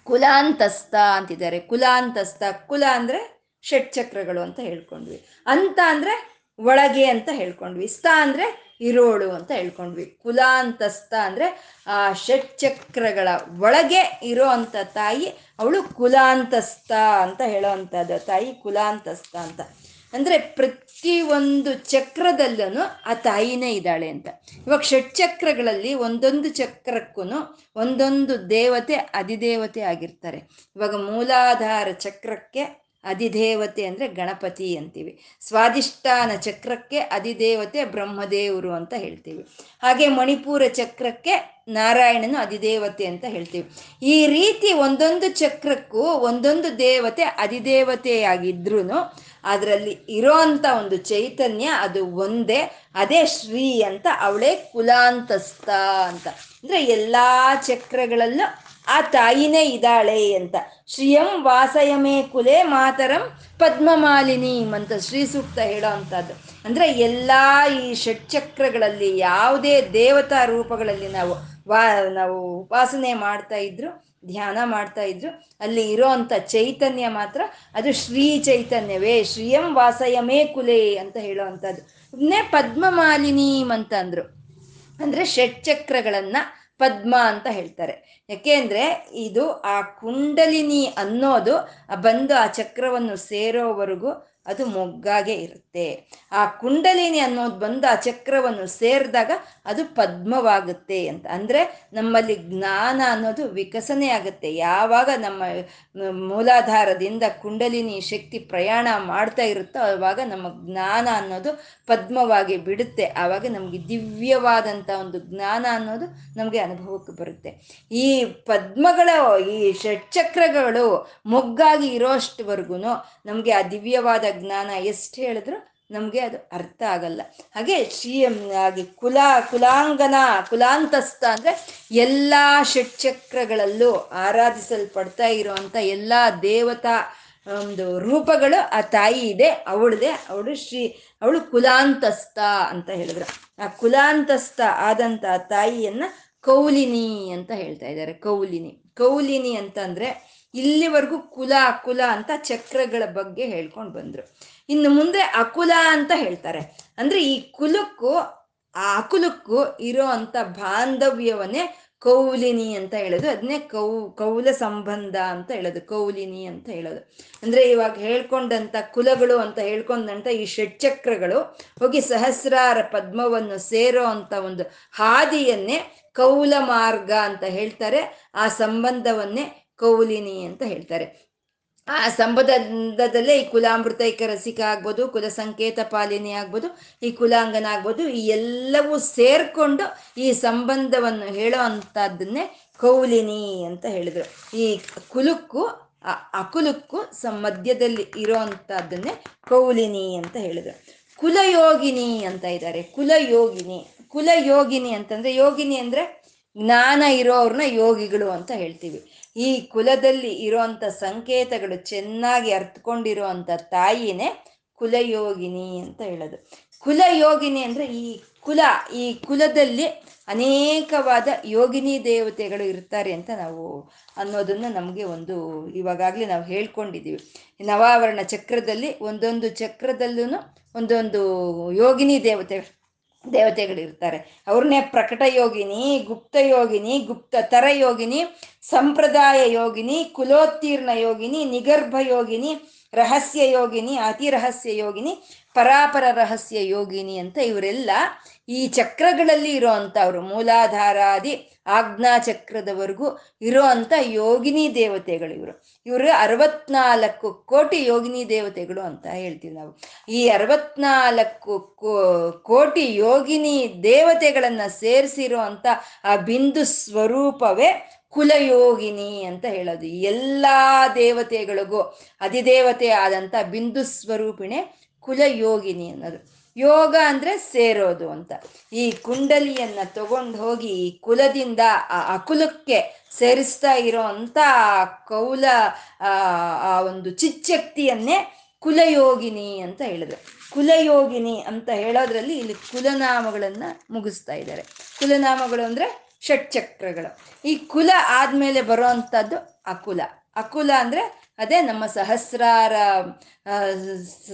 ಕುಲಾಂತಸ್ಥ ಅಂತಿದ್ದಾರೆ. ಕುಲಾಂತಸ್ಥ, ಕುಲ ಅಂದರೆ ಷಟ್ಚಕ್ರಗಳು ಅಂತ ಹೇಳ್ಕೊಂಡ್ವಿ. ಅಂತ ಅಂದ್ರೆ ಒಳಗೆ ಅಂತ ಹೇಳ್ಕೊಂಡ್ವಿ. ಸ್ಥ ಅಂದ್ರೆ ಇರೋಳು ಅಂತ ಹೇಳ್ಕೊಂಡ್ವಿ. ಕುಲಾಂತಸ್ಥ ಅಂದ್ರೆ, ಆ, ಷಟ್ಚಕ್ರಗಳ ಒಳಗೆ ಇರೋ ಅಂತ ತಾಯಿ ಅವಳು ಕುಲಾಂತಸ್ಥ ಅಂತ ಹೇಳೋ ಅಂಥದ್ದು. ತಾಯಿ ಕುಲಾಂತಸ್ಥ ಅಂತ. ಅಂದ್ರೆ ಪ್ರತಿ ಒಂದು ಚಕ್ರದಲ್ಲೂ ಆ ತಾಯಿನೇ ಇದ್ದಾಳೆ ಅಂತ. ಇವಾಗ ಷಟ್ಚಕ್ರಗಳಲ್ಲಿ ಒಂದೊಂದು ಚಕ್ರಕ್ಕೂ ಒಂದೊಂದು ದೇವತೆ, ಅಧಿದೇವತೆ ಆಗಿರ್ತಾರೆ. ಇವಾಗ ಮೂಲಾಧಾರ ಚಕ್ರಕ್ಕೆ ಅಧಿದೇವತೆ ಅಂದರೆ ಗಣಪತಿ ಅಂತೀವಿ. ಸ್ವಾದಿಷ್ಠಾನ ಚಕ್ರಕ್ಕೆ ಅಧಿದೇವತೆ ಬ್ರಹ್ಮದೇವರು ಅಂತ ಹೇಳ್ತೀವಿ. ಹಾಗೆ ಮಣಿಪುರ ಚಕ್ರಕ್ಕೆ ನಾರಾಯಣನು ಅಧಿದೇವತೆ ಅಂತ ಹೇಳ್ತೀವಿ. ಈ ರೀತಿ ಒಂದೊಂದು ಚಕ್ರಕ್ಕೂ ಒಂದೊಂದು ದೇವತೆ ಅಧಿದೇವತೆಯಾಗಿದ್ರೂ ಅದರಲ್ಲಿ ಇರೋ ಅಂಥ ಒಂದು ಚೈತನ್ಯ ಅದು ಒಂದೇ. ಅದೇ ಶ್ರೀ ಅಂತ ಅವಳೇ ಕುಲಾಂತಸ್ಥ ಅಂತ. ಅಂದರೆ ಎಲ್ಲ ಚಕ್ರಗಳಲ್ಲೂ ಆ ತಾಯಿನೇ ಇದ್ದಾಳೆ ಅಂತ. ಶ್ರೀಯಂ ವಾಸಯಮೇ ಕುಲೆ ಮಾತರಂ ಪದ್ಮಮಾಲಿನಿ ಅಂತ ಶ್ರೀ ಸೂಕ್ತ ಹೇಳೋ ಅಂಥದ್ದು. ಅಂದರೆ ಎಲ್ಲ ಈ ಷಟ್ಚಕ್ರಗಳಲ್ಲಿ ಯಾವುದೇ ದೇವತಾ ರೂಪಗಳಲ್ಲಿ ನಾವು ವಾ, ನಾವು ಉಪಾಸನೆ ಮಾಡ್ತಾ ಇದ್ರು, ಧ್ಯಾನ ಮಾಡ್ತಾ ಇದ್ರು, ಅಲ್ಲಿ ಇರೋ ಅಂಥ ಚೈತನ್ಯ ಮಾತ್ರ ಅದು ಶ್ರೀ ಚೈತನ್ಯವೇ. ಶ್ರೀಯಂ ವಾಸಯಮೇ ಕುಲೆ ಅಂತ ಹೇಳುವಂಥದ್ದು ಇದನ್ನೇ ಪದ್ಮಮಾಲಿನೀಮ್ ಅಂತ ಅಂದರು. ಅಂದರೆ ಷಟ್ಚಕ್ರಗಳನ್ನ ಪದ್ಮ ಅಂತ ಹೇಳ್ತಾರೆ. ಯಾಕೆಂದ್ರೆ ಇದು ಆ ಕುಂಡಲಿನಿ ಅನ್ನೋದು ಬಂದು ಆ ಚಕ್ರವನ್ನು ಸೇರೋವರೆಗೂ ಅದು ಮೊಗ್ಗಾಗೆ ಇರುತ್ತೆ. ಆ ಕುಂಡಲಿನಿ ಅನ್ನೋದು ಬಂದು ಆ ಚಕ್ರವನ್ನು ಸೇರಿದಾಗ ಅದು ಪದ್ಮವಾಗುತ್ತೆ ಅಂತ. ಅಂದರೆ ನಮ್ಮಲ್ಲಿ ಜ್ಞಾನ ಅನ್ನೋದು ವಿಕಸನೆ ಆಗುತ್ತೆ. ಯಾವಾಗ ನಮ್ಮ ಮೂಲಾಧಾರದಿಂದ ಕುಂಡಲಿನಿ ಶಕ್ತಿ ಪ್ರಯಾಣ ಮಾಡ್ತಾ ಇರುತ್ತೋ ಆವಾಗ ನಮ್ಮ ಜ್ಞಾನ ಅನ್ನೋದು ಪದ್ಮವಾಗಿ ಬಿಡುತ್ತೆ. ಆವಾಗ ನಮಗೆ ದಿವ್ಯವಾದಂಥ ಒಂದು ಜ್ಞಾನ ಅನ್ನೋದು ನಮಗೆ ಅನುಭವಕ್ಕೆ ಬರುತ್ತೆ. ಈ ಪದ್ಮಗಳ, ಈ ಷಟ್ಚಕ್ರಗಳು ಮೊಗ್ಗಾಗಿ ಇರೋಷ್ಟವರೆಗೂ ನಮಗೆ ಆ ದಿವ್ಯವಾದ ಜ್ಞಾನ ಎಷ್ಟು ಹೇಳಿದ್ರು ನಮಗೆ ಅದು ಅರ್ಥ ಆಗಲ್ಲ. ಹಾಗೆ ಶ್ರೀ ಹಾಗೆ ಕುಲ, ಕುಲಾಂಗನ, ಕುಲಾಂತಸ್ಥ ಅಂದರೆ ಎಲ್ಲ ಷಟ್ಚಕ್ರಗಳಲ್ಲೂ ಆರಾಧಿಸಲ್ಪಡ್ತಾ ಇರುವಂಥ ಎಲ್ಲ ದೇವತಾ, ಒಂದು ರೂಪಗಳು ಆ ತಾಯಿ ಇದೆ, ಅವಳದೇ, ಅವಳು ಶ್ರೀ, ಅವಳು ಕುಲಾಂತಸ್ಥ ಅಂತ ಹೇಳಿದ್ರು. ಆ ಕುಲಾಂತಸ್ಥ ಆದಂಥ ತಾಯಿಯನ್ನ ಕೌಲಿನಿ ಅಂತ ಹೇಳ್ತಾ ಇದ್ದಾರೆ, ಕೌಲಿನಿ. ಕೌಲಿನಿ ಅಂತಂದ್ರೆ ಇಲ್ಲಿವರೆಗೂ ಕುಲ ಕುಲ ಅಂತ ಚಕ್ರಗಳ ಬಗ್ಗೆ ಹೇಳ್ಕೊಂಡು ಬಂದ್ರು. ಇನ್ನು ಮುಂದೆ ಅಕುಲ ಅಂತ ಹೇಳ್ತಾರೆ. ಅಂದ್ರೆ ಈ ಕುಲಕ್ಕೂ, ಆ ಅಕುಲಕ್ಕೂ ಇರೋ ಅಂತ ಬಾಂಧವ್ಯವನ್ನೇ ಕೌಲಿನಿ ಅಂತ ಹೇಳೋದು. ಅದನ್ನೇ ಕೌ, ಕೌಲ ಸಂಬಂಧ ಅಂತ ಹೇಳೋದು. ಕೌಲಿನಿ ಅಂತ ಹೇಳೋದು. ಅಂದ್ರೆ ಇವಾಗ ಹೇಳ್ಕೊಂಡಂತ ಕುಲಗಳು ಅಂತ ಹೇಳ್ಕೊಂಡಂತ ಈ ಷಟ್ಚಕ್ರಗಳು ಹೋಗಿ ಸಹಸ್ರಾರ ಪದ್ಮವನ್ನು ಸೇರೋ ಅಂತ ಒಂದು ಹಾದಿಯನ್ನೇ ಕೌಲ ಮಾರ್ಗ ಅಂತ ಹೇಳ್ತಾರೆ. ಆ ಸಂಬಂಧವನ್ನೇ ಕೌಲಿನಿ ಅಂತ ಹೇಳ್ತಾರೆ. ಆ ಸಂಬಂಧದಲ್ಲೇ ಈ ಕುಲಾಮೃತೈಕ ರಸಿಕ ಆಗ್ಬೋದು ಕುಲ ಸಂಕೇತ ಪಾಲಿನಿ ಆಗ್ಬೋದು, ಈ ಕುಲಾಂಗನ ಆಗ್ಬೋದು, ಈ ಎಲ್ಲವೂ ಸೇರ್ಕೊಂಡು ಈ ಸಂಬಂಧವನ್ನು ಹೇಳೋ ಅಂಥದ್ದನ್ನೇ ಕೌಲಿನಿ ಅಂತ ಹೇಳಿದ್ರು. ಈ ಕುಲಕ್ಕೂ ಅಕುಲಕ್ಕೂ ಮಧ್ಯದಲ್ಲಿ ಇರೋ ಅಂಥದ್ದನ್ನೇ ಕೌಲಿನಿ ಅಂತ ಹೇಳಿದ್ರು. ಕುಲಯೋಗಿನಿ ಅಂತ ಇದ್ದಾರೆ. ಕುಲಯೋಗಿನಿ ಕುಲಯೋಗಿನಿ ಅಂತಂದ್ರೆ ಯೋಗಿನಿ ಅಂದ್ರೆ ಜ್ಞಾನ ಇರೋವ್ರನ್ನ ಯೋಗಿಗಳು ಅಂತ ಹೇಳ್ತೀವಿ. ಈ ಕುಲದಲ್ಲಿ ಇರುವಂತ ಸಂಕೇತಗಳು ಚೆನ್ನಾಗಿ ಅರ್ಥಕೊಂಡಿರುವಂತ ತಾಯಿನೇ ಕುಲಯೋಗಿನಿ ಅಂತ ಹೇಳೋದು. ಕುಲಯೋಗಿನಿ ಅಂದ್ರೆ ಈ ಕುಲ, ಈ ಕುಲದಲ್ಲಿ ಅನೇಕವಾದ ಯೋಗಿನಿ ದೇವತೆಗಳು ಇರ್ತಾರೆ ಅಂತ ನಾವು ಅನ್ನೋದನ್ನ ನಮಗೆ ಒಂದು ಇವಾಗಾಗ್ಲೇ ನಾವು ಹೇಳ್ಕೊಂಡಿದ್ದೀವಿ. ನವಾವರಣ ಚಕ್ರದಲ್ಲಿ ಒಂದೊಂದು ಚಕ್ರದಲ್ಲೂ ಒಂದೊಂದು ಯೋಗಿನಿ ದೇವತೆ ದೇವತೆಗಳಿರ್ತಾರೆ. ಅವ್ರನ್ನೇ ಪ್ರಕಟ ಯೋಗಿನಿ, ಗುಪ್ತ ಯೋಗಿನಿ ಗುಪ್ತ ತರ ಯೋಗಿನಿ, ಸಂಪ್ರದಾಯ ಯೋಗಿನಿ, ಕುಲೋತ್ತೀರ್ಣ ಯೋಗಿನಿ, ನಿಗರ್ಭ ಯೋಗಿನಿ, ರಹಸ್ಯ ಯೋಗಿನಿ ಅತಿ ರಹಸ್ಯ ಯೋಗಿನಿ, ಪರಾಪರ ರಹಸ್ಯ ಯೋಗಿನಿ ಅಂತ ಇವರೆಲ್ಲ ಈ ಚಕ್ರಗಳಲ್ಲಿ ಇರೋ ಮೂಲಾಧಾರಾದಿ ಆಜ್ಞಾ ಚಕ್ರದವರೆಗೂ ಇರೋ ಯೋಗಿನಿ ದೇವತೆಗಳು ಇವರು. ಇವರು ಅರವತ್ನಾಲ್ಕು ಕೋಟಿ ಯೋಗಿನಿ ದೇವತೆಗಳು ಅಂತ ಹೇಳ್ತೀವಿ ನಾವು. ಈ ಅರವತ್ನಾಲ್ಕು ಕೋಟಿ ಯೋಗಿನಿ ದೇವತೆಗಳನ್ನು ಸೇರಿಸಿರೋ ಅಂತ ಆ ಬಿಂದು ಸ್ವರೂಪವೇ ಕುಲಯೋಗಿನಿ ಅಂತ ಹೇಳೋದು. ಎಲ್ಲ ದೇವತೆಗಳಿಗೂ ಅಧಿದೇವತೆ ಆದಂತ ಬಿಂದು ಸ್ವರೂಪಿಣೆ ಕುಲಯೋಗಿನಿ ಅನ್ನೋದು. ಯೋಗ ಅಂದ್ರೆ ಸೇರೋದು ಅಂತ. ಈ ಕುಂಡಲಿಯನ್ನ ತಗೊಂಡು ಹೋಗಿ ಈ ಕುಲದಿಂದ ಆ ಅಕುಲಕ್ಕೆ ಸೇರಿಸ್ತಾ ಇರೋ ಅಂತ ಕೌಲ, ಆ ಒಂದು ಚಿಚ್ಚಕ್ತಿಯನ್ನೇ ಕುಲಯೋಗಿನಿ ಅಂತ ಹೇಳಿದ್ರು. ಕುಲಯೋಗಿನಿ ಅಂತ ಹೇಳೋದ್ರಲ್ಲಿ ಇಲ್ಲಿ ಕುಲನಾಮಗಳನ್ನ ಮುಗಿಸ್ತಾ ಇದ್ದಾರೆ. ಕುಲನಾಮಗಳು ಅಂದ್ರೆ ಷಟ್ಚಕ್ರಗಳು. ಈ ಕುಲ ಆದ್ಮೇಲೆ ಬರೋ ಅಂಥದ್ದು ಅಕುಲ. ಅಕುಲ ಅಂದ್ರೆ ಅದೇ ನಮ್ಮ ಸಹಸ್ರಾರ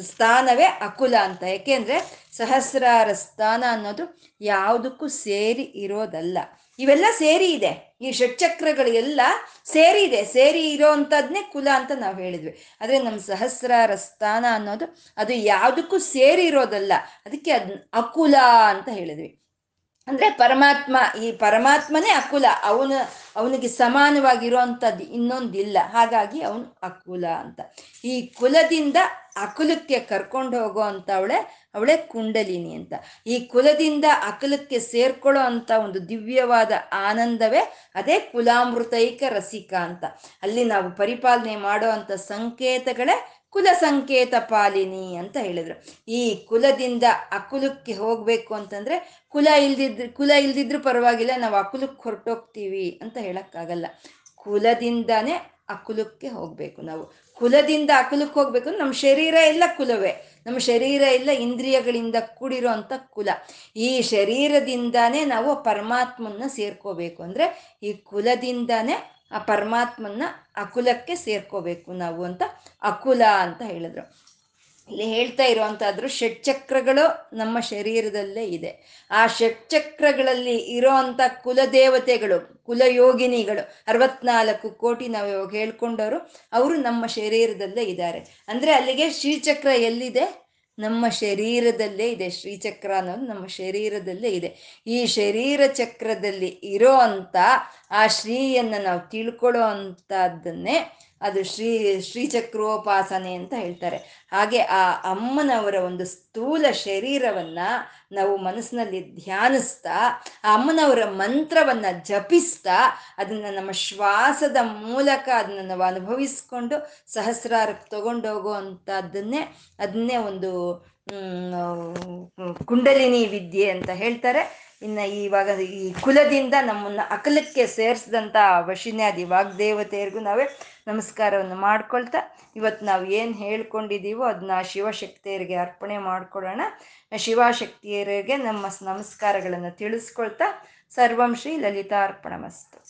ಸ್ಥಾನವೇ ಅಕುಲ ಅಂತ. ಯಾಕೆಂದ್ರೆ ಸಹಸ್ರಾರ ಸ್ಥಾನ ಅನ್ನೋದು ಯಾವುದಕ್ಕೂ ಸೇರಿ ಇರೋದಲ್ಲ. ಇವೆಲ್ಲ ಸೇರಿ ಇದೆ. ಈ ಷಟ್ಚಕ್ರಗಳು ಎಲ್ಲ ಸೇರಿ ಇದೆ. ಸೇರಿ ಇರೋ ಕುಲ ಅಂತ ನಾವು ಹೇಳಿದ್ವಿ. ಆದರೆ ನಮ್ಮ ಸಹಸ್ರಾರ ಸ್ಥಾನ ಅನ್ನೋದು ಅದು ಯಾವುದಕ್ಕೂ ಸೇರಿ ಇರೋದಲ್ಲ. ಅದಕ್ಕೆ ಅದ್ ಅಕುಲ ಅಂತ ಹೇಳಿದ್ವಿ. ಅಂದ್ರೆ ಪರಮಾತ್ಮ, ಈ ಪರಮಾತ್ಮನೇ ಅಕುಲ. ಅವನು ಅವನಿಗೆ ಸಮಾನವಾಗಿರುವಂಥದ್ದು ಇನ್ನೊಂದಿಲ್ಲ. ಹಾಗಾಗಿ ಅವನು ಅಕುಲ ಅಂತ. ಈ ಕುಲದಿಂದ ಅಕುಲಕ್ಕೆ ಕರ್ಕೊಂಡು ಹೋಗೋ ಅಂತ ಅವಳೆ ಅವಳೆ ಕುಂಡಲಿನಿ ಅಂತ. ಈ ಕುಲದಿಂದ ಅಕುಲಕ್ಕೆ ಸೇರ್ಕೊಳ್ಳೋ ಅಂತ ಒಂದು ದಿವ್ಯವಾದ ಆನಂದವೇ ಅದೇ ಕುಲಾಮೃತೈಕ ರಸಿಕ ಅಂತ. ಅಲ್ಲಿ ನಾವು ಪರಿಪಾಲನೆ ಮಾಡೋ ಸಂಕೇತಗಳೇ ಕುಲ ಸಂಕೇತ ಪಾಲಿನಿ ಅಂತ ಹೇಳಿದ್ರು. ಈ ಕುಲದಿಂದ ಅಕುಲಕ್ಕೆ ಹೋಗ್ಬೇಕು ಅಂತಂದ್ರೆ ಕುಲ ಇಲ್ದಿದ್ರು ಕುಲ ಇಲ್ದಿದ್ರು ಪರವಾಗಿಲ್ಲ, ನಾವು ಅಕುಲಕ್ಕೆ ಹೊರಟೋಗ್ತೀವಿ ಅಂತ ಹೇಳಕ್ಕಾಗಲ್ಲ. ಕುಲದಿಂದಾನೇ ಅಕುಲಕ್ಕೆ ಹೋಗ್ಬೇಕು ನಾವು. ಕುಲದಿಂದ ಅಕುಲಕ್ಕೆ ಹೋಗ್ಬೇಕು ನಮ್ಮ ಶರೀರ ಎಲ್ಲ ಕುಲವೇ. ನಮ್ಮ ಶರೀರ ಎಲ್ಲ ಇಂದ್ರಿಯಗಳಿಂದ ಕೂಡಿರೋ ಕುಲ. ಈ ಶರೀರದಿಂದಾನೇ ನಾವು ಪರಮಾತ್ಮನ್ನ ಸೇರ್ಕೋಬೇಕು ಅಂದ್ರೆ ಈ ಕುಲದಿಂದಾನೇ ಆ ಪರಮಾತ್ಮನ್ನ ಅಕುಲಕ್ಕೆ ಸೇರ್ಕೋಬೇಕು ನಾವು ಅಂತ ಅಕುಲ ಅಂತ ಹೇಳಿದ್ರು. ಇಲ್ಲಿ ಹೇಳ್ತಾ ಇರುವಂತಾದ್ರು ಷಟ್ಚಕ್ರಗಳು ನಮ್ಮ ಶರೀರದಲ್ಲೇ ಇದೆ. ಆ ಷಟ್ಚಕ್ರಗಳಲ್ಲಿ ಇರೋ ಅಂಥ ಕುಲದೇವತೆಗಳು, ಕುಲಯೋಗಿನಿಗಳು, ಅರವತ್ನಾಲ್ಕು ಕೋಟಿ ನಾವು ಇವಾಗ ಹೇಳ್ಕೊಂಡವರು, ಅವರು ನಮ್ಮ ಶರೀರದಲ್ಲೇ ಇದ್ದಾರೆ. ಅಂದ್ರೆ ಅಲ್ಲಿಗೆ ಶ್ರೀಚಕ್ರ ಎಲ್ಲಿದೆ? ನಮ್ಮ ಶರೀರದಲ್ಲೇ ಇದೆ ಶ್ರೀಚಕ್ರ ಅನ್ನೋದು ನಮ್ಮ ಶರೀರದಲ್ಲೇ ಇದೆ. ಈ ಶರೀರ ಚಕ್ರದಲ್ಲಿ ಇರೋ ಅಂತ ಆ ಶ್ರೀಯನ್ನು ನಾವು ತಿಳ್ಕೊಳ್ಳೋ ಅಂಥದ್ದನ್ನೇ ಅದು ಶ್ರೀ ಶ್ರೀಚಕ್ರೋಪಾಸನೆ ಅಂತ ಹೇಳ್ತಾರೆ. ಹಾಗೆ ಆ ಅಮ್ಮನವರ ಒಂದು ಸ್ಥೂಲ ಶರೀರವನ್ನ ನಾವು ಮನಸ್ಸಿನಲ್ಲಿ ಧ್ಯಾನಿಸ್ತಾ, ಆ ಅಮ್ಮನವರ ಮಂತ್ರವನ್ನ ಜಪಿಸ್ತಾ, ಅದನ್ನ ನಮ್ಮ ಶ್ವಾಸದ ಮೂಲಕ ಅದನ್ನ ನಾವು ಅನುಭವಿಸ್ಕೊಂಡು ಸಹಸ್ರಾರಕ್ಕೆ ತಗೊಂಡೋಗೋ ಅಂತದನ್ನೇ ಅದನ್ನೇ ಒಂದು ಕುಂಡಲಿನಿ ವಿದ್ಯೆ ಅಂತ ಹೇಳ್ತಾರೆ. ಇನ್ನು ಇವಾಗ ಈ ಕುಲದಿಂದ ನಮ್ಮನ್ನ ಅಕಲಕ್ಕೆ ಸೇರಿಸಿದಂಥ ವಶಿನ್ಯಾದಿ ವಾಗ್ದೇವತೆಯರಿಗೂ ನಾವೇ ನಮಸ್ಕಾರವನ್ನು ಮಾಡ್ಕೊಳ್ತಾ, ಇವತ್ತು ನಾವು ಏನು ಹೇಳ್ಕೊಂಡಿದ್ದೀವೋ ಅದನ್ನ ಶಿವಶಕ್ತಿಯರಿಗೆ ಅರ್ಪಣೆ ಮಾಡ್ಕೊಳ್ಳೋಣ. ಶಿವಶಕ್ತಿಯರಿಗೆ ನಮ್ಮ ನಮಸ್ಕಾರಗಳನ್ನು ತಿಳಿಸ್ಕೊಳ್ತಾ, ಸರ್ವಂ ಶ್ರೀ ಮಸ್ತು